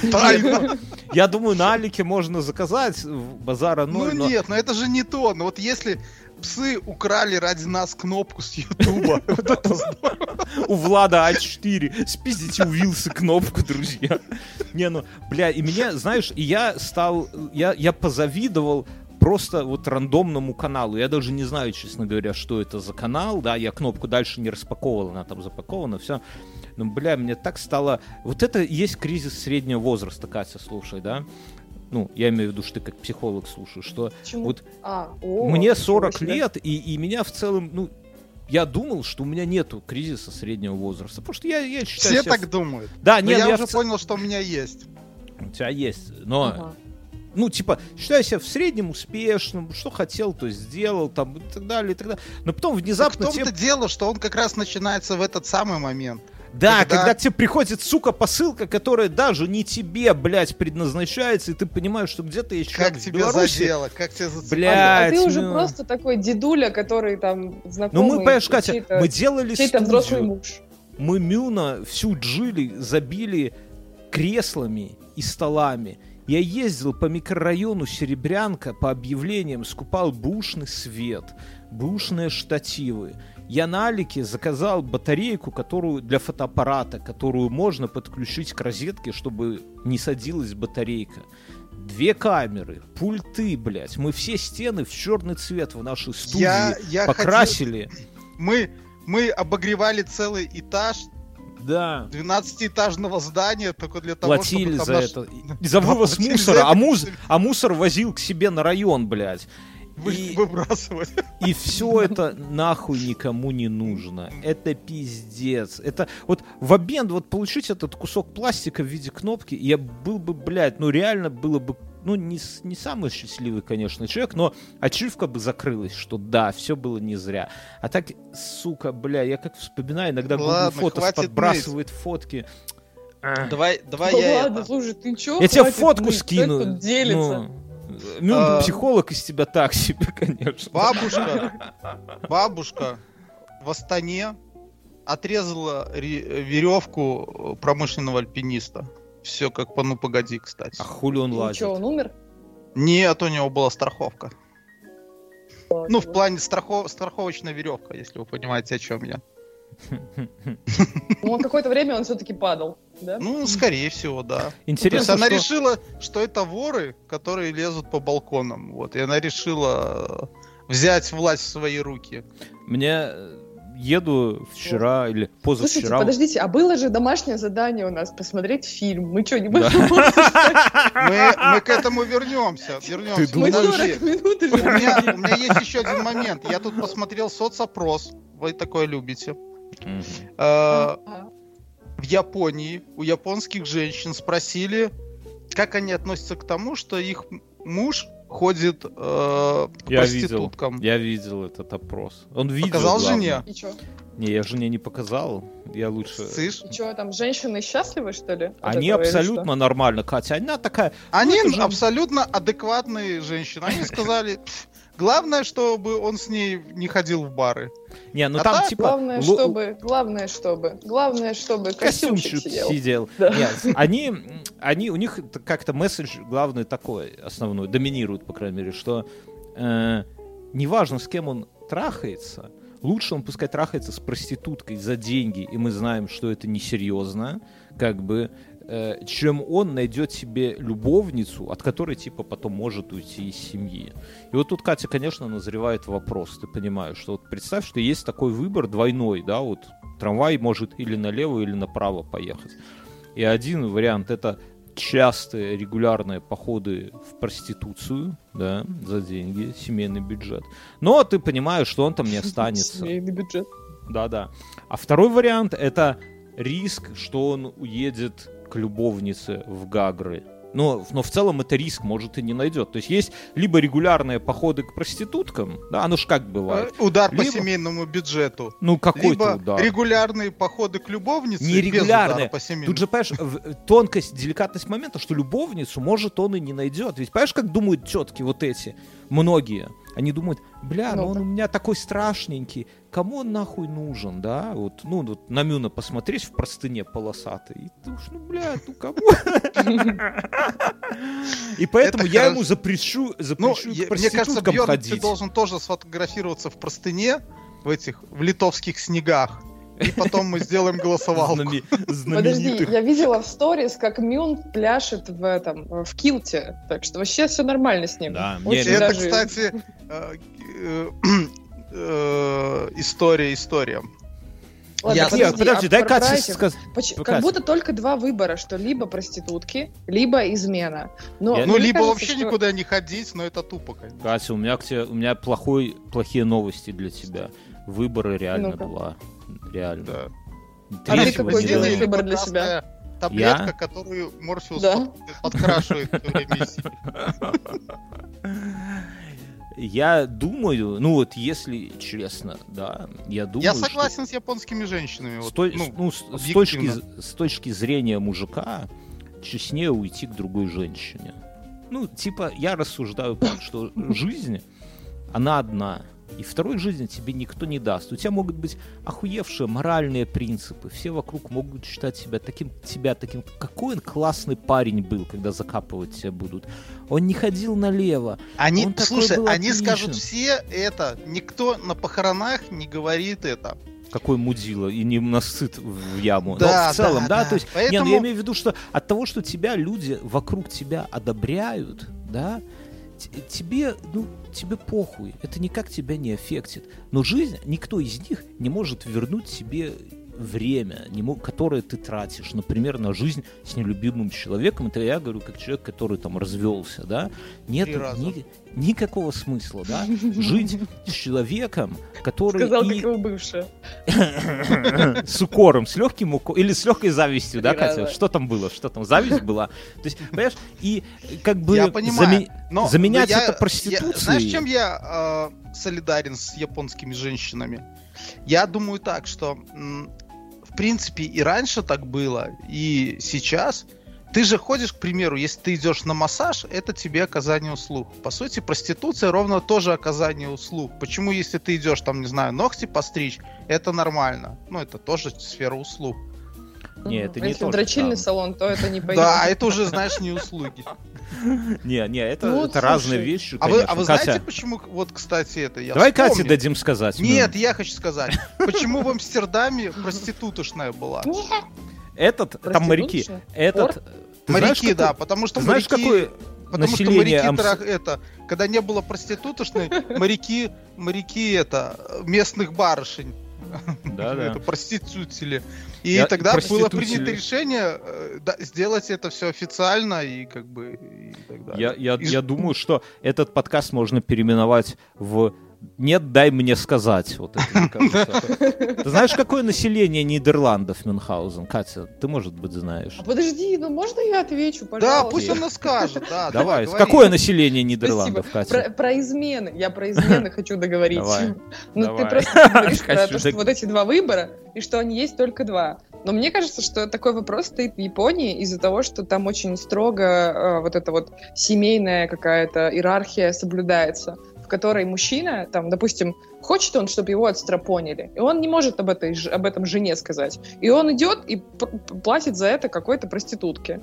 [laughs] Тайно. Я думаю, на Алике можно заказать базара Ну ноль, но- нет, но это же не то. Но вот если псы украли ради нас кнопку с Ютуба, [laughs] вот это здорово. у Влада А4. Спиздите у Вилса кнопку, друзья. Не, ну, бля, и мне, знаешь, и я стал, я, я позавидовал просто вот рандомному каналу. Я даже не знаю, честно говоря, что это за канал, да, я кнопку дальше не распаковывал, она там запакована, все. Но, бля, мне так стало... Вот это есть кризис среднего возраста, Катя, слушай, да? Ну, я имею в виду, что ты как психолог слушаешь, что Почему? вот А, о, мне ничего 40 себе. лет, и, и меня в целом, ну, я думал, что у меня нету кризиса среднего возраста. Потому что я, я считаю Все себя- так думают. Да, Но нет, я я уже в ц- понял, что у меня есть. У тебя есть. Но, Ага. ну, типа, считаю себя в среднем успешным, что хотел, то сделал, там, и так далее, и так далее. Но потом Так в внезапно том-то тебе... дело, что он как раз начинается в этот самый момент. Да, когда- когда... к тебе приходит, сука, посылка, которая даже не тебе, блядь, предназначается, и ты понимаешь, что где-то есть Как тебя Беларуси. задело, как тебя зацепило. Бля. А, а ты Блядь, уже ну. просто такой дедуля, который там Ну, знакомый. мы, понимаешь, Катя, мы делали чей-то взрослый студию. муж. мы Мюна всю джили забили креслами и столами. Я ездил по микрорайону Серебрянка по объявлениям, скупал бушный свет. бушные штативы. Я на Алике заказал батарейку, которую для фотоаппарата, которую можно подключить к розетке, чтобы не садилась батарейка. Две камеры, пульты, блядь. Мы все стены в черный цвет в нашей студии Я, я покрасили. хотел- Мы, мы обогревали целый этаж Да. 12-этажного здания только для того, Платили чтобы там за наш- это. За вывоз платили мусора. А, мус- а мусор возил к себе на район, блядь. Вы- И- [laughs] выбрасывать. И все это нахуй никому не нужно. Это пиздец. Это вот в обмен вот получить этот кусок пластика в виде кнопки, я был бы, блядь, ну реально было бы, ну не, не самый счастливый, конечно, человек, но ачивка бы закрылась, что да, все было не зря. А так, сука, бля, я как вспоминаю, иногда Google Ладно, Фотос хватит подбрасывает фотки. Давай, давай Ну я ладно, это- слушай, ты чё? Я тебе фотку ныть? Кто скину. тут делится? Ну, Мюн, А. психолог из тебя так себе, [laughs] конечно. Бабушка, [laughs] бабушка в Астане отрезала ре- веревку промышленного альпиниста. Все как по ну погоди, кстати. А хули он Ну лазит? чё, он умер? Нет, у него была страховка. Ну, в плане страхов... страховочная веревка, если вы понимаете, о чем я. Ну, он какое-то время он все-таки падал, да? Ну, скорее всего, да. То есть Интересно, она что... решила, что это воры, которые лезут по балконам. Вот, и она решила э, взять власть в свои руки. Мне э, еду вчера или Слушайте, позавчера. подождите, а было же домашнее задание у нас посмотреть фильм. Мы что, не Да. [laughs] можем Мы, мы к этому вернемся. Вернемся. Ты Мы думаешь? Подожди. 40 минут У уже. меня, у меня есть еще один момент. Я тут посмотрел соцопрос. Вы такое любите. Э, А, в Японии у японских женщин спросили, как они относятся к тому, что их муж ходит э, к Я видел. проституткам. Я видел этот опрос. Он видел. Показал главное. жене? И чё? Не, я жене не показал. Я лучше. Слышь? И чё, там женщины счастливы, что ли? Они этого абсолютно нормально, Катя. Она такая. Они это же- абсолютно адекватные женщины. Они сказали, «Пф, главное, чтобы он с ней не ходил в бары. Не, ну А там так, типа. Главное, ло- чтобы, главное, чтобы, главное, чтобы костюмчик костюмчик сидел. сидел. Да. Нет, [laughs] они, они, у них как-то месседж главный такой, основной, доминирует, по крайней мере, что э, неважно, с кем он трахается, лучше он пускай трахается с проституткой за деньги, и мы знаем, что это несерьезно, как бы, э, чем он найдет себе любовницу, от которой, типа, потом может уйти из семьи. И вот тут, Катя, конечно, назревает вопрос, ты понимаешь, что вот представь, что есть такой выбор двойной, да, вот трамвай может или налево, или направо поехать. И один вариант это частые регулярные походы в проституцию, да, за деньги, семейный бюджет. Но ты понимаешь, что он там не [laughs] останется. Семейный бюджет. Да-да. А второй вариант это риск, что он уедет к любовнице в Гагры. Но, но в целом это риск, может, и не найдет. То есть есть либо регулярные походы к проституткам, да, оно ж как бывает. Э, Удар по Либо- семейному бюджету. Ну, какой-то Либо удар. регулярные походы к любовнице без Нерегулярные. удара по семейному. Тут же, понимаешь, в- тонкость, деликатность момента, что любовницу, может, он и не найдет. Ведь понимаешь, как думают тетки вот эти, многие? Они думают, бля, ну он Ну-ка. у меня такой страшненький, кому он нахуй нужен, да? Вот, ну, вот на Мюна посмотреть в простыне полосатой, и ты уж, ну, бля, ну кому? И поэтому Это я ему запрещу, Ну, запрещу к мне кажется, Бьерн, ты должен тоже сфотографироваться в простыне в этих, в литовских снегах. И потом мы сделаем голосовалку. Знаме- Подожди, я видела в сторис, как Мюн пляшет в этом, в килте. Так что вообще все нормально с ним. Да, Очень Это, даже- кстати, [laughs] [clears throat] э, история история. Ладно, Я- Нет, подожди, а дай про- Кате про этих- сказ- Поч- Ну, Как Катя. будто только два выбора, что либо проститутки, либо измена. Но Я- Ну, либо кажется, вообще что- никуда не ходить, но это тупо, конечно. Катя, у меня, к тебе, у меня плохой, плохие новости для тебя. Выборы реально Ну-ка. два. Реально. Да. А ты какой делаешь выбор для себя? Таблетка, Я? которую Морфеус Да. под- подкрашивает всё время. [laughs] Я думаю, ну вот если честно, да, я думаю, Я что согласен с японскими женщинами. с, вот, той- ну, ну, с- с точки, с точки зрения мужика честнее уйти к другой женщине. Ну, типа, я рассуждаю так, что [laughs] жизнь, она одна. И второй жизни тебе никто не даст. У тебя могут быть охуевшие моральные принципы. Все вокруг могут считать себя таким, тебя таким, какой он классный парень был, когда закапывать тебя будут. Он не ходил налево. Они, Он слушай, они скажут все это. Никто на похоронах не говорит это. какой мудила и не насыт в яму. Да, Но в целом, да, да, да. то есть, не, Поэтому- ну я имею в виду, что от того, что тебя люди вокруг тебя одобряют, да, тебе, ну, тебе похуй, это никак тебя не аффектит. Но жизнь, никто из них не может вернуть себе время, которое ты тратишь, например, на жизнь с нелюбимым человеком. Это я говорю как человек, который там развелся, да. Нет ни- никакого смысла, да, жить с человеком, который Сказал, и- как его бывшая. [laughs] с укором, с легким укором, или с легкой завистью, да, Катя? Что там было? Что там? Зависть была? То есть, понимаешь, и как бы заменять это проституцией... знаешь, чем я э, солидарен с японскими женщинами? Я думаю так, что в принципе и раньше так было, и сейчас. Ты же ходишь, к примеру, если ты идешь на массаж, это тебе оказание услуг. По сути, проституция ровно тоже оказание услуг. Почему, если ты идешь, там, не знаю, ногти постричь, это нормально? Ну, это тоже сфера услуг. Не, это не Если то в же дрочильный самое. салон, то это не [laughs] пойдет. Да, это уже, знаешь, не услуги. [laughs] Не, не, это, Ну, это разные вещи, А вы, а вы Катя, знаете, почему, вот, кстати, это я давай Кате вспомнил. дадим сказать. Нет, ну. я хочу сказать, почему в Амстердаме проститутошная была? Этот, там моряки, этот... ты знаешь, Моряки, да, какой- потому что Ты знаешь, моряки... какое Потому что население моряки, Амс- это, когда не было проститутошной, моряки, моряки, это, местных барышень, Да, [laughs] да. это проститутили. И Я- тогда было принято решение э, да, сделать это все официально и как бы и так далее. Я, я, И я думаю, что этот подкаст можно переименовать в «Нет, дай мне сказать». Вот это, мне кажется. Ты знаешь, какое население Нидерландов, Мюнхгаузен? Катя, ты, может быть, знаешь. А подожди, ну можно я отвечу, Да, пожалуйста? пусть он и скажет, да. Давай, говори. какое население Нидерландов, Спасибо. Катя? Про, про измены. Я про измены [laughs] хочу договорить. Давай, Ну, давай. ты просто говоришь про то, что вот эти два выбора, и что они есть только два. Но мне кажется, что такой вопрос стоит в Японии из-за того, что там очень строго э, вот эта вот семейная какая-то иерархия соблюдается, которой мужчина, там, допустим, хочет он, чтобы его отстрапонили, и он не может об, этой, об этом жене сказать. И он идет и платит за это какой-то проститутке.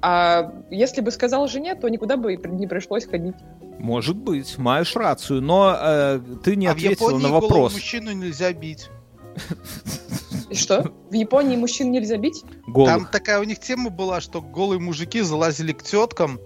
А если бы сказал жене, то никуда бы не пришлось ходить. Может быть, маешь рацию, но э, ты не а Японии на голову вопрос. мужчину нельзя бить. [laughs] И что? В Японии мужчин нельзя бить? Голых. Там такая у них тема была, что голые мужики залазили к теткам,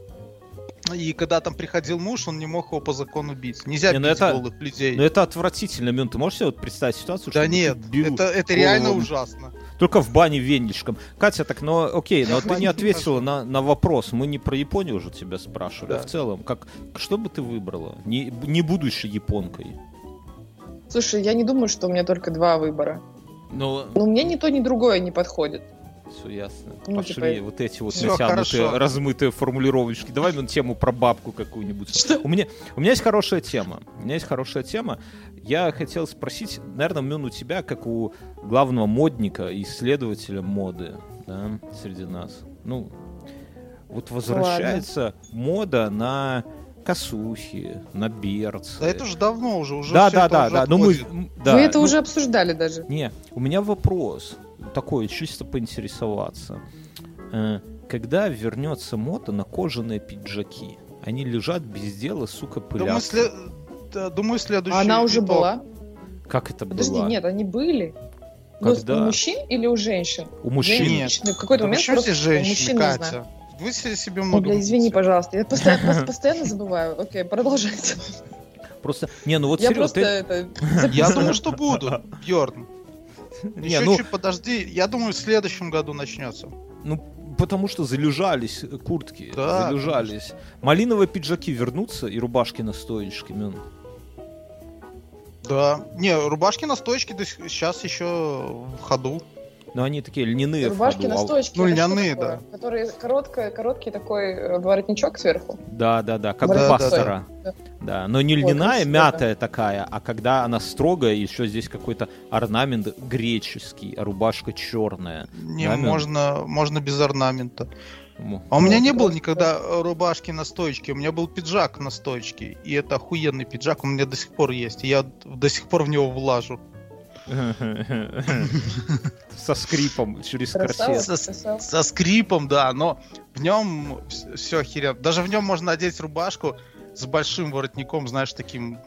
и когда там приходил муж, он не мог его по закону бить. Нельзя Не, ну бить это- голых людей. Ну это отвратительно, Мюн. Ты можешь себе вот представить ситуацию, да что нет, это, это реально ужасно. Только в бане веничком. Катя, так, ну окей, но ты не ответила на, на вопрос. Мы не про Японию уже тебя спрашивали, а Да. в целом. Как, что бы ты выбрала, не, не будучи японкой? Слушай, я не думаю, что у меня только два выбора. Ну, Но мне ни то, ни другое не подходит. Все ясно. Ну, Пошли типа, вот эти вот всё натянутые, хорошо. размытые формулировочки. Давай ну, тему про бабку какую-нибудь. Что? У меня, у меня есть хорошая тема. У меня есть хорошая тема. Я хотел спросить, наверное, Мюн, у тебя, как у главного модника и исследователя моды, да, среди нас. Ну, вот возвращается мода на косухи, на берцы. Да это же давно уже, уже да, да, да, уже да. Ну мы, да, Вы это ну, уже обсуждали даже. не, у меня вопрос такой, чисто поинтересоваться. Э, Когда вернется мода на кожаные пиджаки? Они лежат без дела, сука, Думаю, пылятся. сле- да, думаю, следующий она уже итог. была? Как это Подожди, было? нет, они были. Ну, Когда? у мужчин или у женщин? У мужчин? Нет. В какой-то момент просто все у мужчин не Катя? знаю. Вы се- себе много бля, извини, пожалуйста. Я постоянно, [laughs] пос- постоянно забываю. Окей, продолжайте. Просто, не, ну вот Я серьезно, просто ты... это... Я [laughs] думаю, что будут, Бьорн. Не, Еще ну, чуть подожди. Я думаю, в следующем году начнется. ну, потому что залежались куртки, Да, залежались. Малиновые пиджаки вернутся и рубашки на стоечке, Мюн. Да. Не, рубашки на стоечке сейчас еще в ходу. Но они такие льняные. Рубашки на стоечке. Ну, льняные, такое? да. Которые короткая, короткий такой э, воротничок сверху. Да, да, да, как Да, у да, пастора. да. Да, но не Вот, льняная, красиво, мятая такая, а когда она строгая, еще здесь какой-то орнамент греческий, а рубашка черная. Не, Да, можно, можно без орнамента. А у меня не было никогда э, рубашки на стоечке, у меня был пиджак на стоечке, и это охуенный пиджак, у меня до сих пор есть, и я до сих пор в него влажу. Со скрипом через корсет. Со- скрипом, да, но в нем все охеренно. Даже в нем можно одеть рубашку с большим воротником, знаешь, таким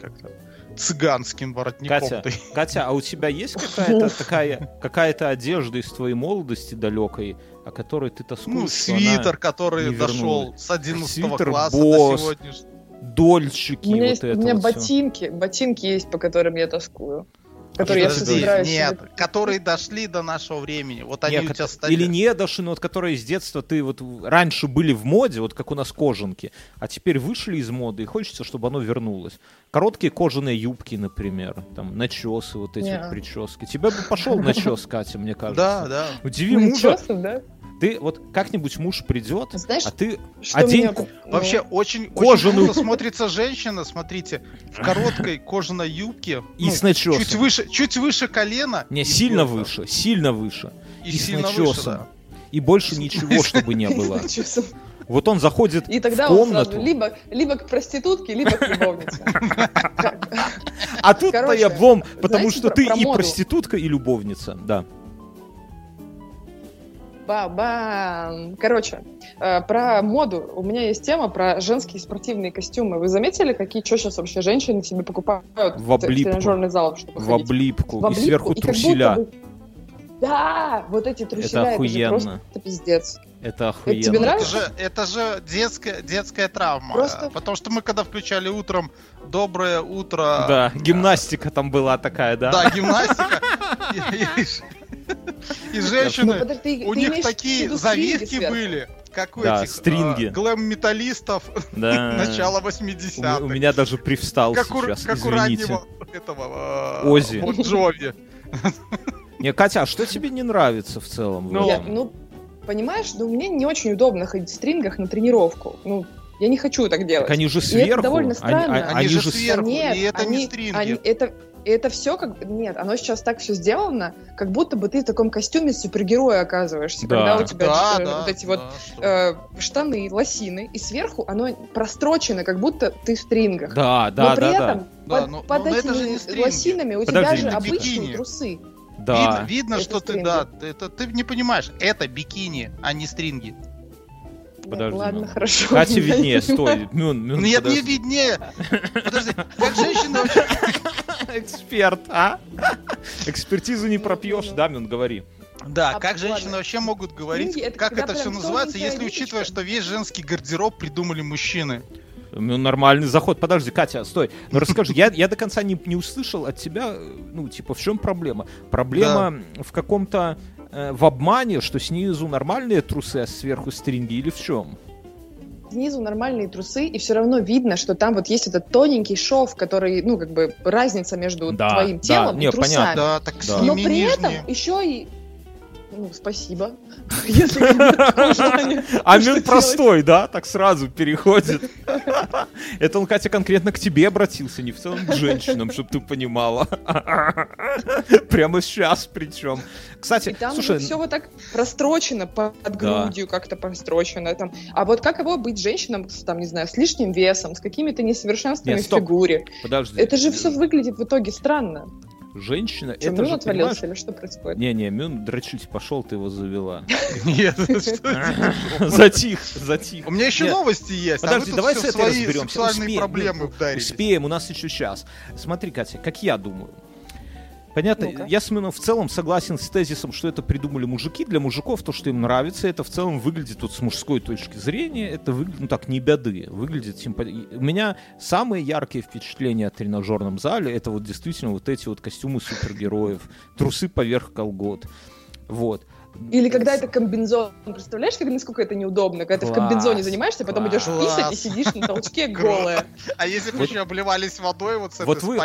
как-то цыганским воротником. Катя, Катя, а у тебя есть какая-то такая какая-то одежда из твоей молодости далекой, о которой ты тоскуешь? Ну, что она- свитер, который дошел с 11 Свитер класса Босс. до сегодняшнего. Дольчики, У меня, вот есть, это у меня вот ботинки, ботинки есть, по которым я тоскую. Которые я собираюсь. нет, себе- которые дошли до нашего времени. Вот они Не, у тебя стали. Или не дошли, но вот которые с детства ты вот раньше были в моде, вот как у нас кожанки, а теперь вышли из моды, и хочется, чтобы оно вернулось. Короткие кожаные юбки, например, там начесы, вот эти вот прически. Тебя бы пошел начес, [laughs] Катя, мне кажется. Да, да. Удиви мужа, честно, да? Ты вот как-нибудь муж придет, Знаешь, а ты одень меня- ко- ну, Вообще очень, Кожаную- очень смотрится женщина, смотрите, в короткой кожаной юбке. и ну, с начесом. чуть выше, чуть выше колена. Не, сильно сверху. выше, сильно выше. И, и с сильно выше, начесом. да. И больше ничего, чтобы не было. Вот он заходит И тогда в он комнату, сразу либо, либо к проститутке, либо к любовнице. а тут я облом, потому что ты и проститутка, и любовница. Да. Ба-бам! Короче, э, про моду. У меня есть тема про женские спортивные костюмы. Вы заметили, какие что сейчас вообще женщины себе покупают В облипку. тренажерный зал, чтобы В ходить? облипку. В И сверху облипку, и труселя. бы- Да, вот эти труселя, это, охуенно. просто пиздец. Это тебе охуенно. нравится? Это же, это же детская, детская травма. Просто- Потому что мы когда включали утром доброе утро. Да, гимнастика там была такая, да? Да, гимнастика. [laughs] И- и- И Ну, женщины, подожди, ты- у них такие завивки были, как у Да, этих стринги. э, глэм-металлистов [laughs] Да. начала У, м- 80-х. у меня даже привстал как у, сейчас, как у извините. раннего этого э, Оззи. Бон Джови. [laughs] Не, Катя, а что тебе не нравится в целом? Ну, Я- ну, понимаешь, ну, мне не очень удобно ходить в стрингах на тренировку. Ну, я не хочу так делать. Так они же это сверху. довольно Они- странно. а- Они же с- сверху. Нет, и это не они- стринги. они- это, это все как. Нет, оно сейчас так все сделано, как будто бы ты в таком костюме супергероя оказываешься. Да. Когда у тебя Да, э, да, вот эти вот да, что? э, штаны, лосины, и сверху оно прострочено, как будто ты в стрингах. Да, да, Но при да, да. этом Да, под, но- под но это же не этими лосинами у Подожди, тебя же это обычные бикини. трусы. Да. Видно, видно Это что ты, стринги. да, ты- это ты не понимаешь, это бикини, а не стринги. Подожди, ладно, ну. хорошо. [laughs] Не виднее, стой. Мюн, Мюн, Нет, подожди. не виднее. [laughs] Подожди, как женщина вообще- Эксперт, а? Экспертизу не пропьешь, да, Мюн, говори. Да, А, как женщины ладно. вообще могут говорить, это как это все называется, если учитывая, ниточка. что весь женский гардероб придумали мужчины. Ну, нормальный заход. Подожди, Катя, стой. Ну, расскажи, я, я до конца не, не услышал от тебя, ну, типа, в чем проблема? Проблема в каком-то, э, в обмане, что снизу нормальные трусы, а сверху стринги, или в чем? Снизу нормальные трусы, и все равно видно, что там вот есть этот тоненький шов, который, ну, как бы разница между Да, твоим да, телом не, и трусами. понятно. Да, так Да. Но при этом нижние. еще и... Ну, спасибо. [laughs] Если желание. [laughs] А простой, да? Так сразу переходит. Это он, Катя, конкретно к тебе обратился, не в целом к женщинам, чтобы ты понимала. [laughs] Прямо сейчас причем. Кстати, И там слушай, все вот так прострочено под грудью, как-то прострочено. Там. А вот каково быть женщинам, с, там, не знаю, с лишним весом, с какими-то несовершенствами Нет, в фигуре? подожди. Это же все выглядит в итоге странно. Женщина, Что, это Мюн же, отвалился понимаешь... или что происходит? Не-не, Мюн дрочить пошел, ты его завела. [laughs] Нет, что Затих, затих. У меня еще новости есть. а Подожди, давай с этой свои разберемся. сексуальные проблемы ну. Успеем, у нас еще час. Смотри, Катя, как я думаю. Понятно, Ну-ка. я с Мюном в целом согласен с тезисом, что это придумали мужики. Для мужиков то, что им нравится, это в целом выглядит вот с мужской точки зрения, это выглядит, ну так, не беды, выглядит симпатично. У меня самые яркие впечатления от тренажерном зале, это вот действительно вот эти вот костюмы супергероев, трусы поверх колгот. Вот. Или когда это комбинзон. Представляешь, как, насколько это неудобно, когда ты в Класс, комбинзоне занимаешься, потом идешь класс. писать и сидишь на толчке [laughs] голая. А если бы еще обливались водой вот с этой Вот вы,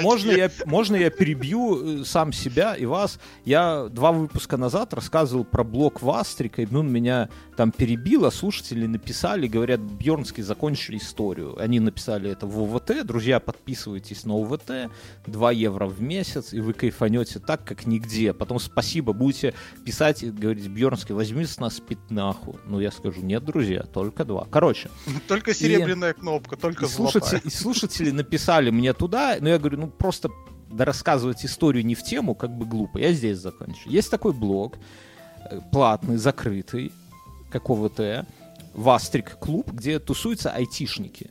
можно, я, можно я перебью э, сам себя и вас? Я два выпуска назад рассказывал про блог Вастрика, и ну, меня там перебило, слушатели написали, говорят, Бьернский закончили историю. Они написали это в ОВТ, друзья, подписывайтесь на ОВТ, 2 евро в месяц, и вы кайфанете так, как нигде. Потом спасибо, будете писать и говорить, Бьернский, возьми с нас пятнаху. Ну, я скажу, нет, друзья, только два. Короче, [laughs] Только серебряная кнопка, только и слушатели, и слушатели написали мне туда, но я говорю, ну просто да рассказывать историю не в тему, как бы глупо. Я здесь закончу. Есть такой блог, э, платный, закрытый, какого-то, Вастрик клуб, где тусуются айтишники.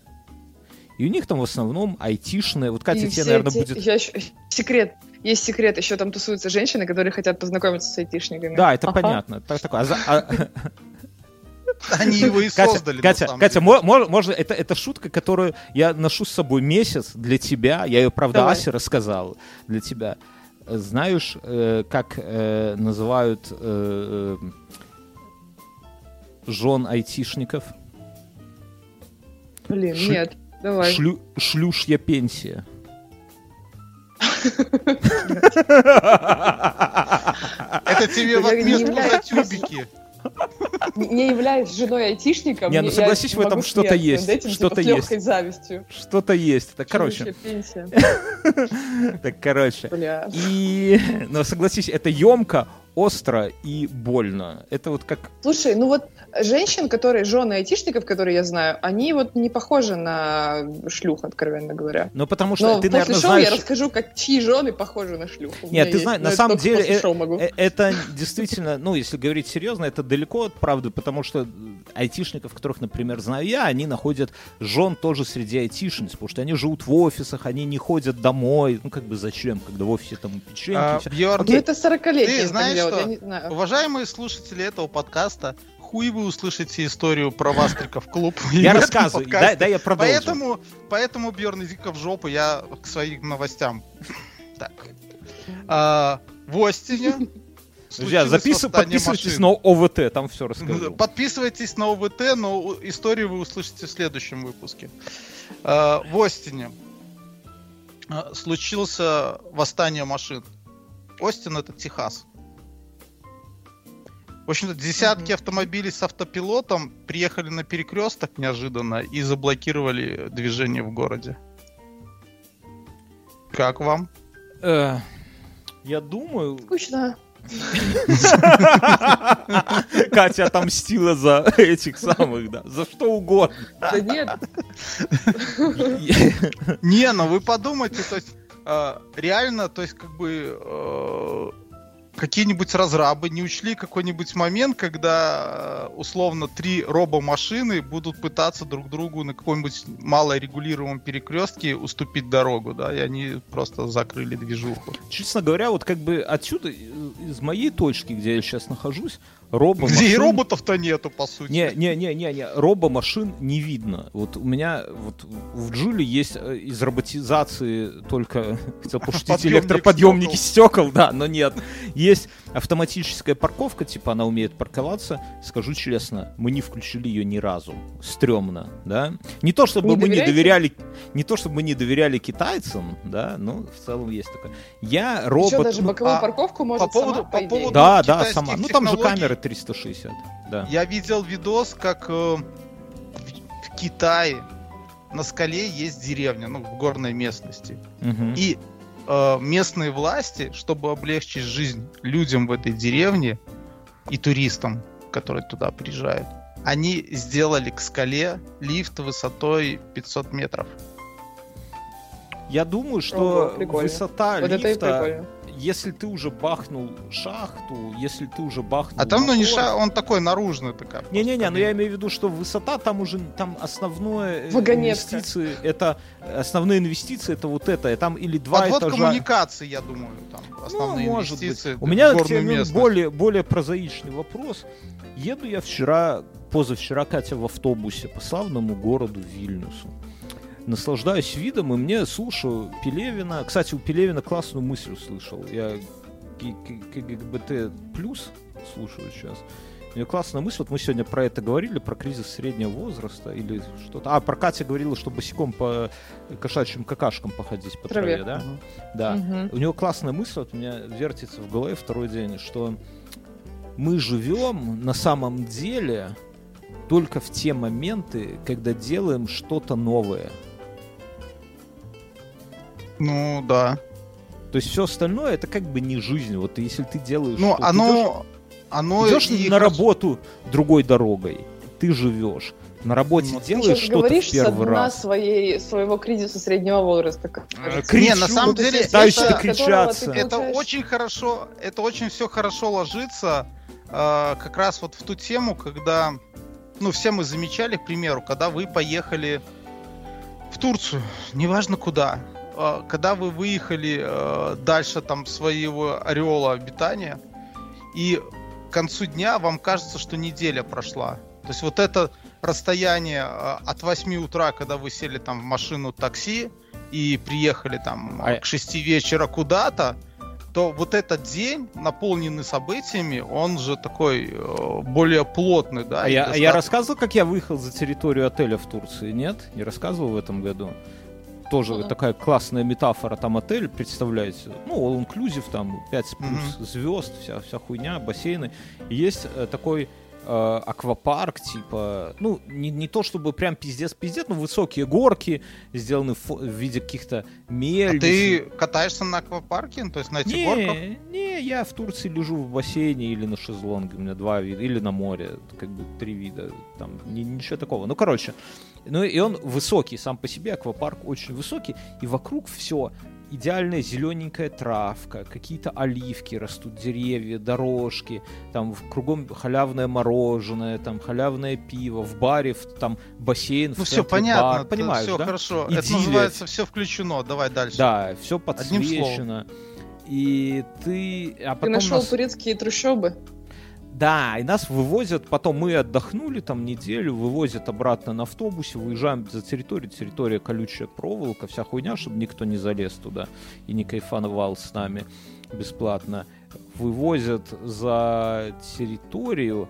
И у них там в основном айтишные, вот Катя И тебе, наверное, эти- будет... я ещё- секрет. Есть секрет, еще там тусуются женщины, которые хотят познакомиться с айтишниками. Да, это Ага. понятно. Так, такое. А а- [laughs] Они его и Катя, создали, Катя, Катя, деле. мо- мо- можно, это, это шутка, которую я ношу с собой месяц для тебя. Я ее, правда, Давай. Асе рассказал для тебя. Знаешь, э, как э, называют э, э, жен айтишников? Блин, Ш- нет, давай. Шлю, шлюшья пенсия. Это тебе в отместку за являюсь- тюбики. Не являюсь женой айтишника, Не, ну согласись, в этом что-то есть, что-то типа, с есть. легкой завистью. Что-то есть. Так, короче, [laughs] так, короче. И, но согласись, это емко, остро и больно. Это вот как Слушай, ну вот женщин, которые жены айтишников, которые я знаю, они вот не похожи на шлюх, откровенно говоря. Ну, потому что Но ты, после наверное, шоу знаешь... я расскажу, как чьи жены похожи на шлюху. У Нет, ты есть, знаешь, но на самом деле э- э- это действительно, ну, если говорить серьезно, это далеко от правды, потому что айтишников, которых, например, знаю я, они находят жен тоже среди айтишниц, потому что они живут в офисах, они не ходят домой. Ну, как бы зачем, когда в офисе там печеньки А. Бьорн, Ну это 40-летние ты знаешь что? я не знаю. уважаемые слушатели этого подкаста, хуй вы услышите историю про Вастриков клуб. [laughs] Я рассказываю, дай, дай я продолжу. Поэтому, поэтому Бьерн, иди-ка в жопу, я к своим новостям. [laughs] Так. А, в Остине [laughs] Друзья, восстание подписывайтесь машин. на ОВТ, там все расскажу. Подписывайтесь на ОВТ, но историю вы услышите в следующем выпуске. А, В Остине а, случился восстание машин. Остин это Техас. В общем-то, десятки автомобилей с автопилотом приехали на перекресток неожиданно и заблокировали движение в городе. Как вам? Э, Я думаю, Скучно. Катя отомстила за этих самых, да, за что угодно. Да нет, [laughs] Не, ну вы подумайте, то есть э, реально, то есть как бы э, какие-нибудь разрабы не учли какой-нибудь момент, когда э, условно три робомашины будут пытаться друг другу на каком-нибудь малорегулируемом перекрестке уступить дорогу, да, и они просто закрыли движуху. Честно говоря, вот как бы отсюда, э, из моей точки, где я сейчас нахожусь, робо Где и роботов-то нету, по сути. Не, не, не, не, не, робомашин не видно. Вот у меня вот в Джуле есть э, из роботизации только хотел пошутить Подъемник электроподъемники стекол, да, но нет. Есть автоматическая парковка, типа она умеет парковаться. Скажу честно, мы не включили ее ни разу. Стрёмно, да. Не то чтобы Не мы не доверяли, не то чтобы мы не доверяли китайцам, да, но в целом есть такое. Я еще робот. даже ну, боковую а парковку может по поводу- сама, по по идее. поводу- да, да, сама. Ну там же камеры 360, да. Я видел видос, как э, в, в Китае на скале есть деревня, ну, в горной местности. Мгм. И э, местные власти, чтобы облегчить жизнь людям в этой деревне и туристам, которые туда приезжают, они сделали к скале лифт высотой 500 метров. Я думаю, что Ого, прикольно. высота Вот это и лифта. Если ты уже бахнул шахту, если ты уже бахнул... А там, ну, не мотор- ша, он такой наружный такая. Не-не-не, но я имею в виду, что высота там уже, там основное э, Вагонетка. инвестиции, это, основные инвестиции это вот это, и там или два Подвод этажа... коммуникаций, я думаю, там основные Ну, может быть. инвестиции. У меня к тебе ну, более, более прозаичный вопрос. Еду я вчера, позавчера, Катя, в автобусе по славному городу Вильнюсу. Наслаждаюсь видом, и мне слушаю Пелевина. Кстати, у Пелевина классную мысль услышал. Я КГБТ плюс слушают сейчас. У нее классная мысль, вот мы сегодня про это говорили, про кризис среднего возраста или что-то. А, про Катя говорила, что босиком по кошачьим какашкам походить по траве, Траве. да? Мгм. Да. Мгм. У него классная мысль, вот у меня вертится в голове второй день, что мы живем на самом деле только в те моменты, когда делаем что-то новое. Ну, да. То есть все остальное это как бы не жизнь. Вот если ты делаешь... Ну, что- оно... Оно идешь, и идешь на работу другой дорогой, ты живешь. На работе Ну, делаешь что-то говоришь в со первый дна раз. своей, своего кризиса среднего возраста. как кричу, Не, на самом деле, пытаюсь это, докричаться. Это получаешь- очень хорошо, это очень все хорошо ложится э, как раз вот в ту тему, когда, ну, все мы замечали, к примеру, когда вы поехали в Турцию, неважно куда, э, когда вы выехали э, дальше там своего ореола обитания, и к концу дня вам кажется, что неделя прошла. То есть вот это расстояние э, от 8 утра, когда вы сели там в машину такси и приехали там А- к 6 вечера куда-то, то вот этот день, наполненный событиями, он же такой э, более плотный, да. А я, а я достаточно- рассказывал, как я выехал за территорию отеля в Турции? Нет? Не рассказывал в этом году? Тоже Мгм. такая классная метафора. Там отель, представляете, ну, all inclusive, там 5 плюс звезд, вся, вся хуйня, бассейны. И есть э, такой э, аквапарк, типа, ну, не, не то чтобы прям пиздец-пиздец, но высокие горки, сделаны в, в виде каких-то А мельниц. ты катаешься на аквапарке, то есть на этих горках? Не, не, я в Турции лежу в бассейне или на шезлонге, у меня два вида, или на море, как бы три вида, там ни- ничего такого. Ну, короче, ну и он высокий сам по себе, аквапарк очень высокий, и вокруг все идеальная зелененькая травка, какие-то оливки растут, деревья, дорожки, там в- кругом халявное мороженое, там халявное пиво, в баре в- там бассейн, в Ну все центре понятно, бар. понимаешь, все да? хорошо. Идиллия. Это называется все включено. Давай дальше. Да, все Одним словом. подсвечено. И ты... А Ты потом нашел нас- турецкие трущобы? Да, и нас вывозят, потом мы отдохнули там неделю, вывозят обратно на автобусе, выезжаем за территорию, территория колючая проволока, вся хуйня, чтобы никто не залез туда и не кайфановал с нами бесплатно. Вывозят за территорию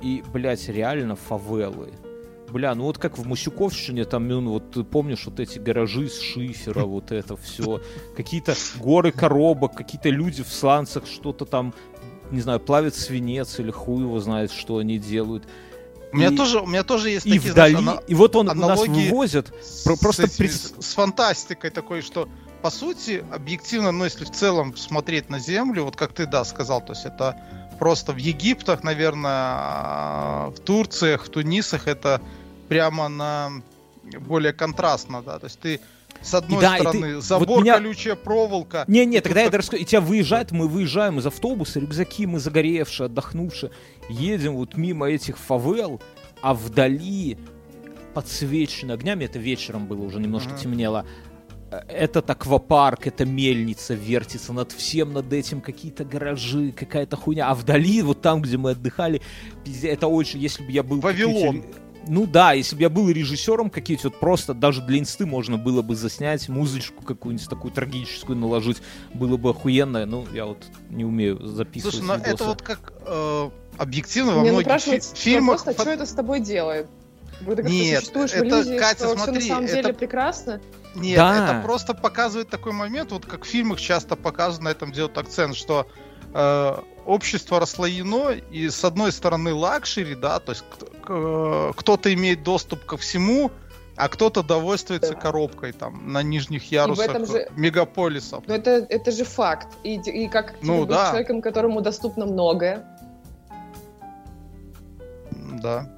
и, блядь, реально фавелы. Бля, ну вот как в Мусюковщине, там, ну, вот ты помнишь вот эти гаражи из шифера, вот это все, какие-то горы коробок, какие-то люди в сланцах что-то там, не знаю, плавят свинец или хуй его знает, что они делают. У меня И- тоже, у меня тоже есть И такие вдали, знаешь, ана- и вот он нас вывозит, с, Про- просто с пред- с фантастикой такой, что по сути объективно, ну если в целом смотреть на Землю, вот как ты да сказал, то есть это просто в Египтах, наверное, а, в Турциях, в Тунисах это прямо на более контрастно, да, то есть ты с одной да, и ты- стороны вот забор, меня- колючая проволока, Не, не, И тогда я так- расскажу. И тебя выезжает, мы выезжаем из автобуса, рюкзаки мы загоревшие, отдохнувшие, едем вот мимо этих фавел, а вдали подсвечено огнями, это вечером было, уже немножко Мгм. темнело, э, этот аквапарк, эта мельница вертится над всем, над этим какие-то гаражи, какая-то хуйня. А вдали, вот там, где мы отдыхали, это очень, если бы я был... Вавилон. каким-то- Ну да, если бы я был режиссером какие-то, вот просто даже для инсты можно было бы заснять музычку какую-нибудь такую трагическую наложить, было бы охуенно. Ну, я вот не умею записывать Слушай, ну это вот как э, объективно во Мне многих фи- фильмах... вопрос, а что это с тобой делает? Вы как Нет, существуешь в это, иллюзии, Катя, что все смотри, на самом это- деле прекрасно? Нет, Да. это просто показывает такой момент, вот как в фильмах часто показано, на этом делают акцент, что э, общество расслоено, и с одной стороны luxury, да, то есть э, кто-то имеет доступ ко всему, а кто-то довольствуется Да. коробкой там на нижних ярусах же- мегаполисов. Но это, это же факт. И, и как Ну быть да. человеком, которому доступно многое? Да.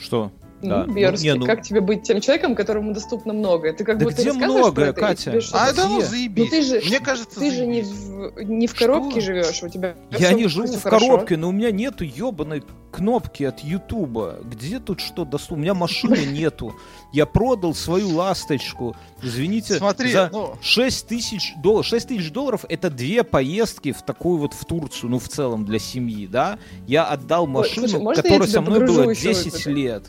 Что? Ну, Да. Ну, Бьерский, не, ну- как тебе быть тем человеком, которому доступно многое? Ты как Да будто где рассказываешь многое, это, Катя? А это ну заебись. Ну ты же- Мне кажется, Ты же не в, не в Что? коробке живешь, у тебя Я не живу в хорошо. коробке, но у меня нету ебаной кнопки от Ютуба. Где тут что доступно? У меня машины [laughs] нету. Я продал свою ласточку. Извините, Смотри, за ну, 6 тысяч долларов. 6 тысяч долларов это две поездки в такую вот в Турцию, ну в целом для семьи, да? Я отдал машину, слушай, можно я которая со мной была ещё в 10 это? лет.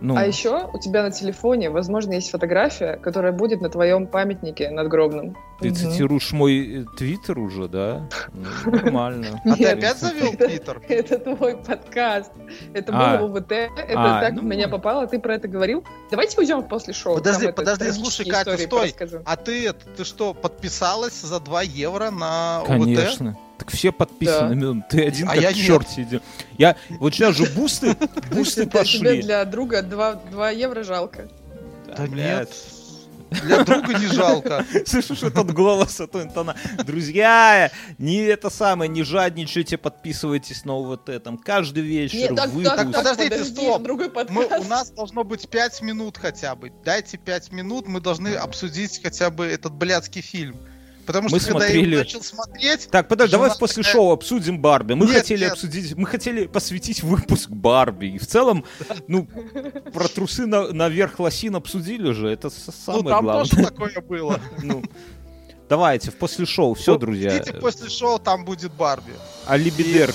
Ну, А еще у тебя на телефоне, возможно, есть фотография, которая будет на твоем памятнике надгробном. Ты цитируешь мой э, твиттер уже, да? Нормально. [laughs] А ты Нет. опять завел Твиттер? [laughs] Это твой подкаст. Это А. было ОВТ. Это А, так ну, в меня попало. Ты про это говорил. Давайте уйдем после шоу. Подожди, это подожди, слушай, Катя, стой. А ты, ты что, подписалась за 2 евро на ОВТ? Конечно. Так все подписаны, Да. Ты один А как я нет. черт сидел. Я, вот сейчас же бусты, [laughs] бусты Для- Тебе пошли. для друга 2, 2 евро жалко. Да нет. Для друга не жалко. [laughs] Слышишь этот голос, эту интона. Друзья, не это самое, не жадничайте, подписывайтесь на ОВТ. Там каждый вечер Нет, так, выпуск. так, так, подождите, подожди, стоп. другой Мы, у нас должно быть 5 минут хотя бы. Дайте 5 минут, мы должны обсудить хотя бы этот блядский фильм. Потому что Мы когда я смотрели- его начал смотреть, Так, подожди, давай после такая- шоу обсудим Барби. Мы Нет, хотели нет. обсудить, мы хотели посвятить выпуск Барби. И в целом, ну, про трусы на- наверх лосин обсудили же. Это с- ну самое там главное. тоже такое было. [laughs] Ну, давайте, в после шоу. Все, друзья. Идите после шоу, там будет Барби. Алибидерч.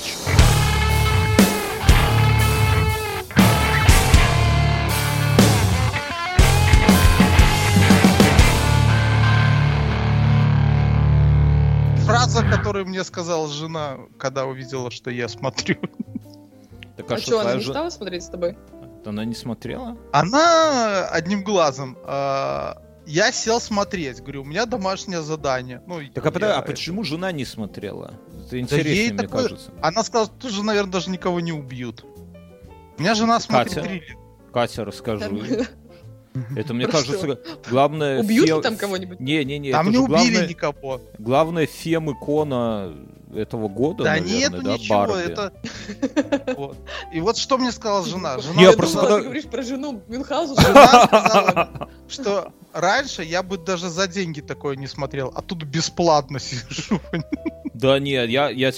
Фраза, которую мне сказала жена, когда увидела, что я смотрю. Так, А а что, она не стала смотреть с тобой? Она не смотрела? Она одним глазом. а, Я сел смотреть. Говорю, у меня домашнее задание. Ну, Так, а, я а почему жена не смотрела? Это ей интереснее, мне такое- кажется. Она сказала, что же, наверное, даже никого не убьют. У меня жена смотрит Катя? триллер. Катя, расскажи. [laughs] Это, мне Про кажется, главное... [laughs] Убьют ли фе- там кого-нибудь? Не-не-не, Там не убили главное, никого. главная фем-икона этого года, Да наверное, нету да, ничего, Барби. это... Вот. И вот что мне сказала жена. Жена Не, Я просто думала, когда- ты говоришь про жену Мюнхгаузена. Жена сказала, что раньше я бы даже за деньги такое не смотрел, а тут бесплатно [laughs] сижу. Да нет, я, я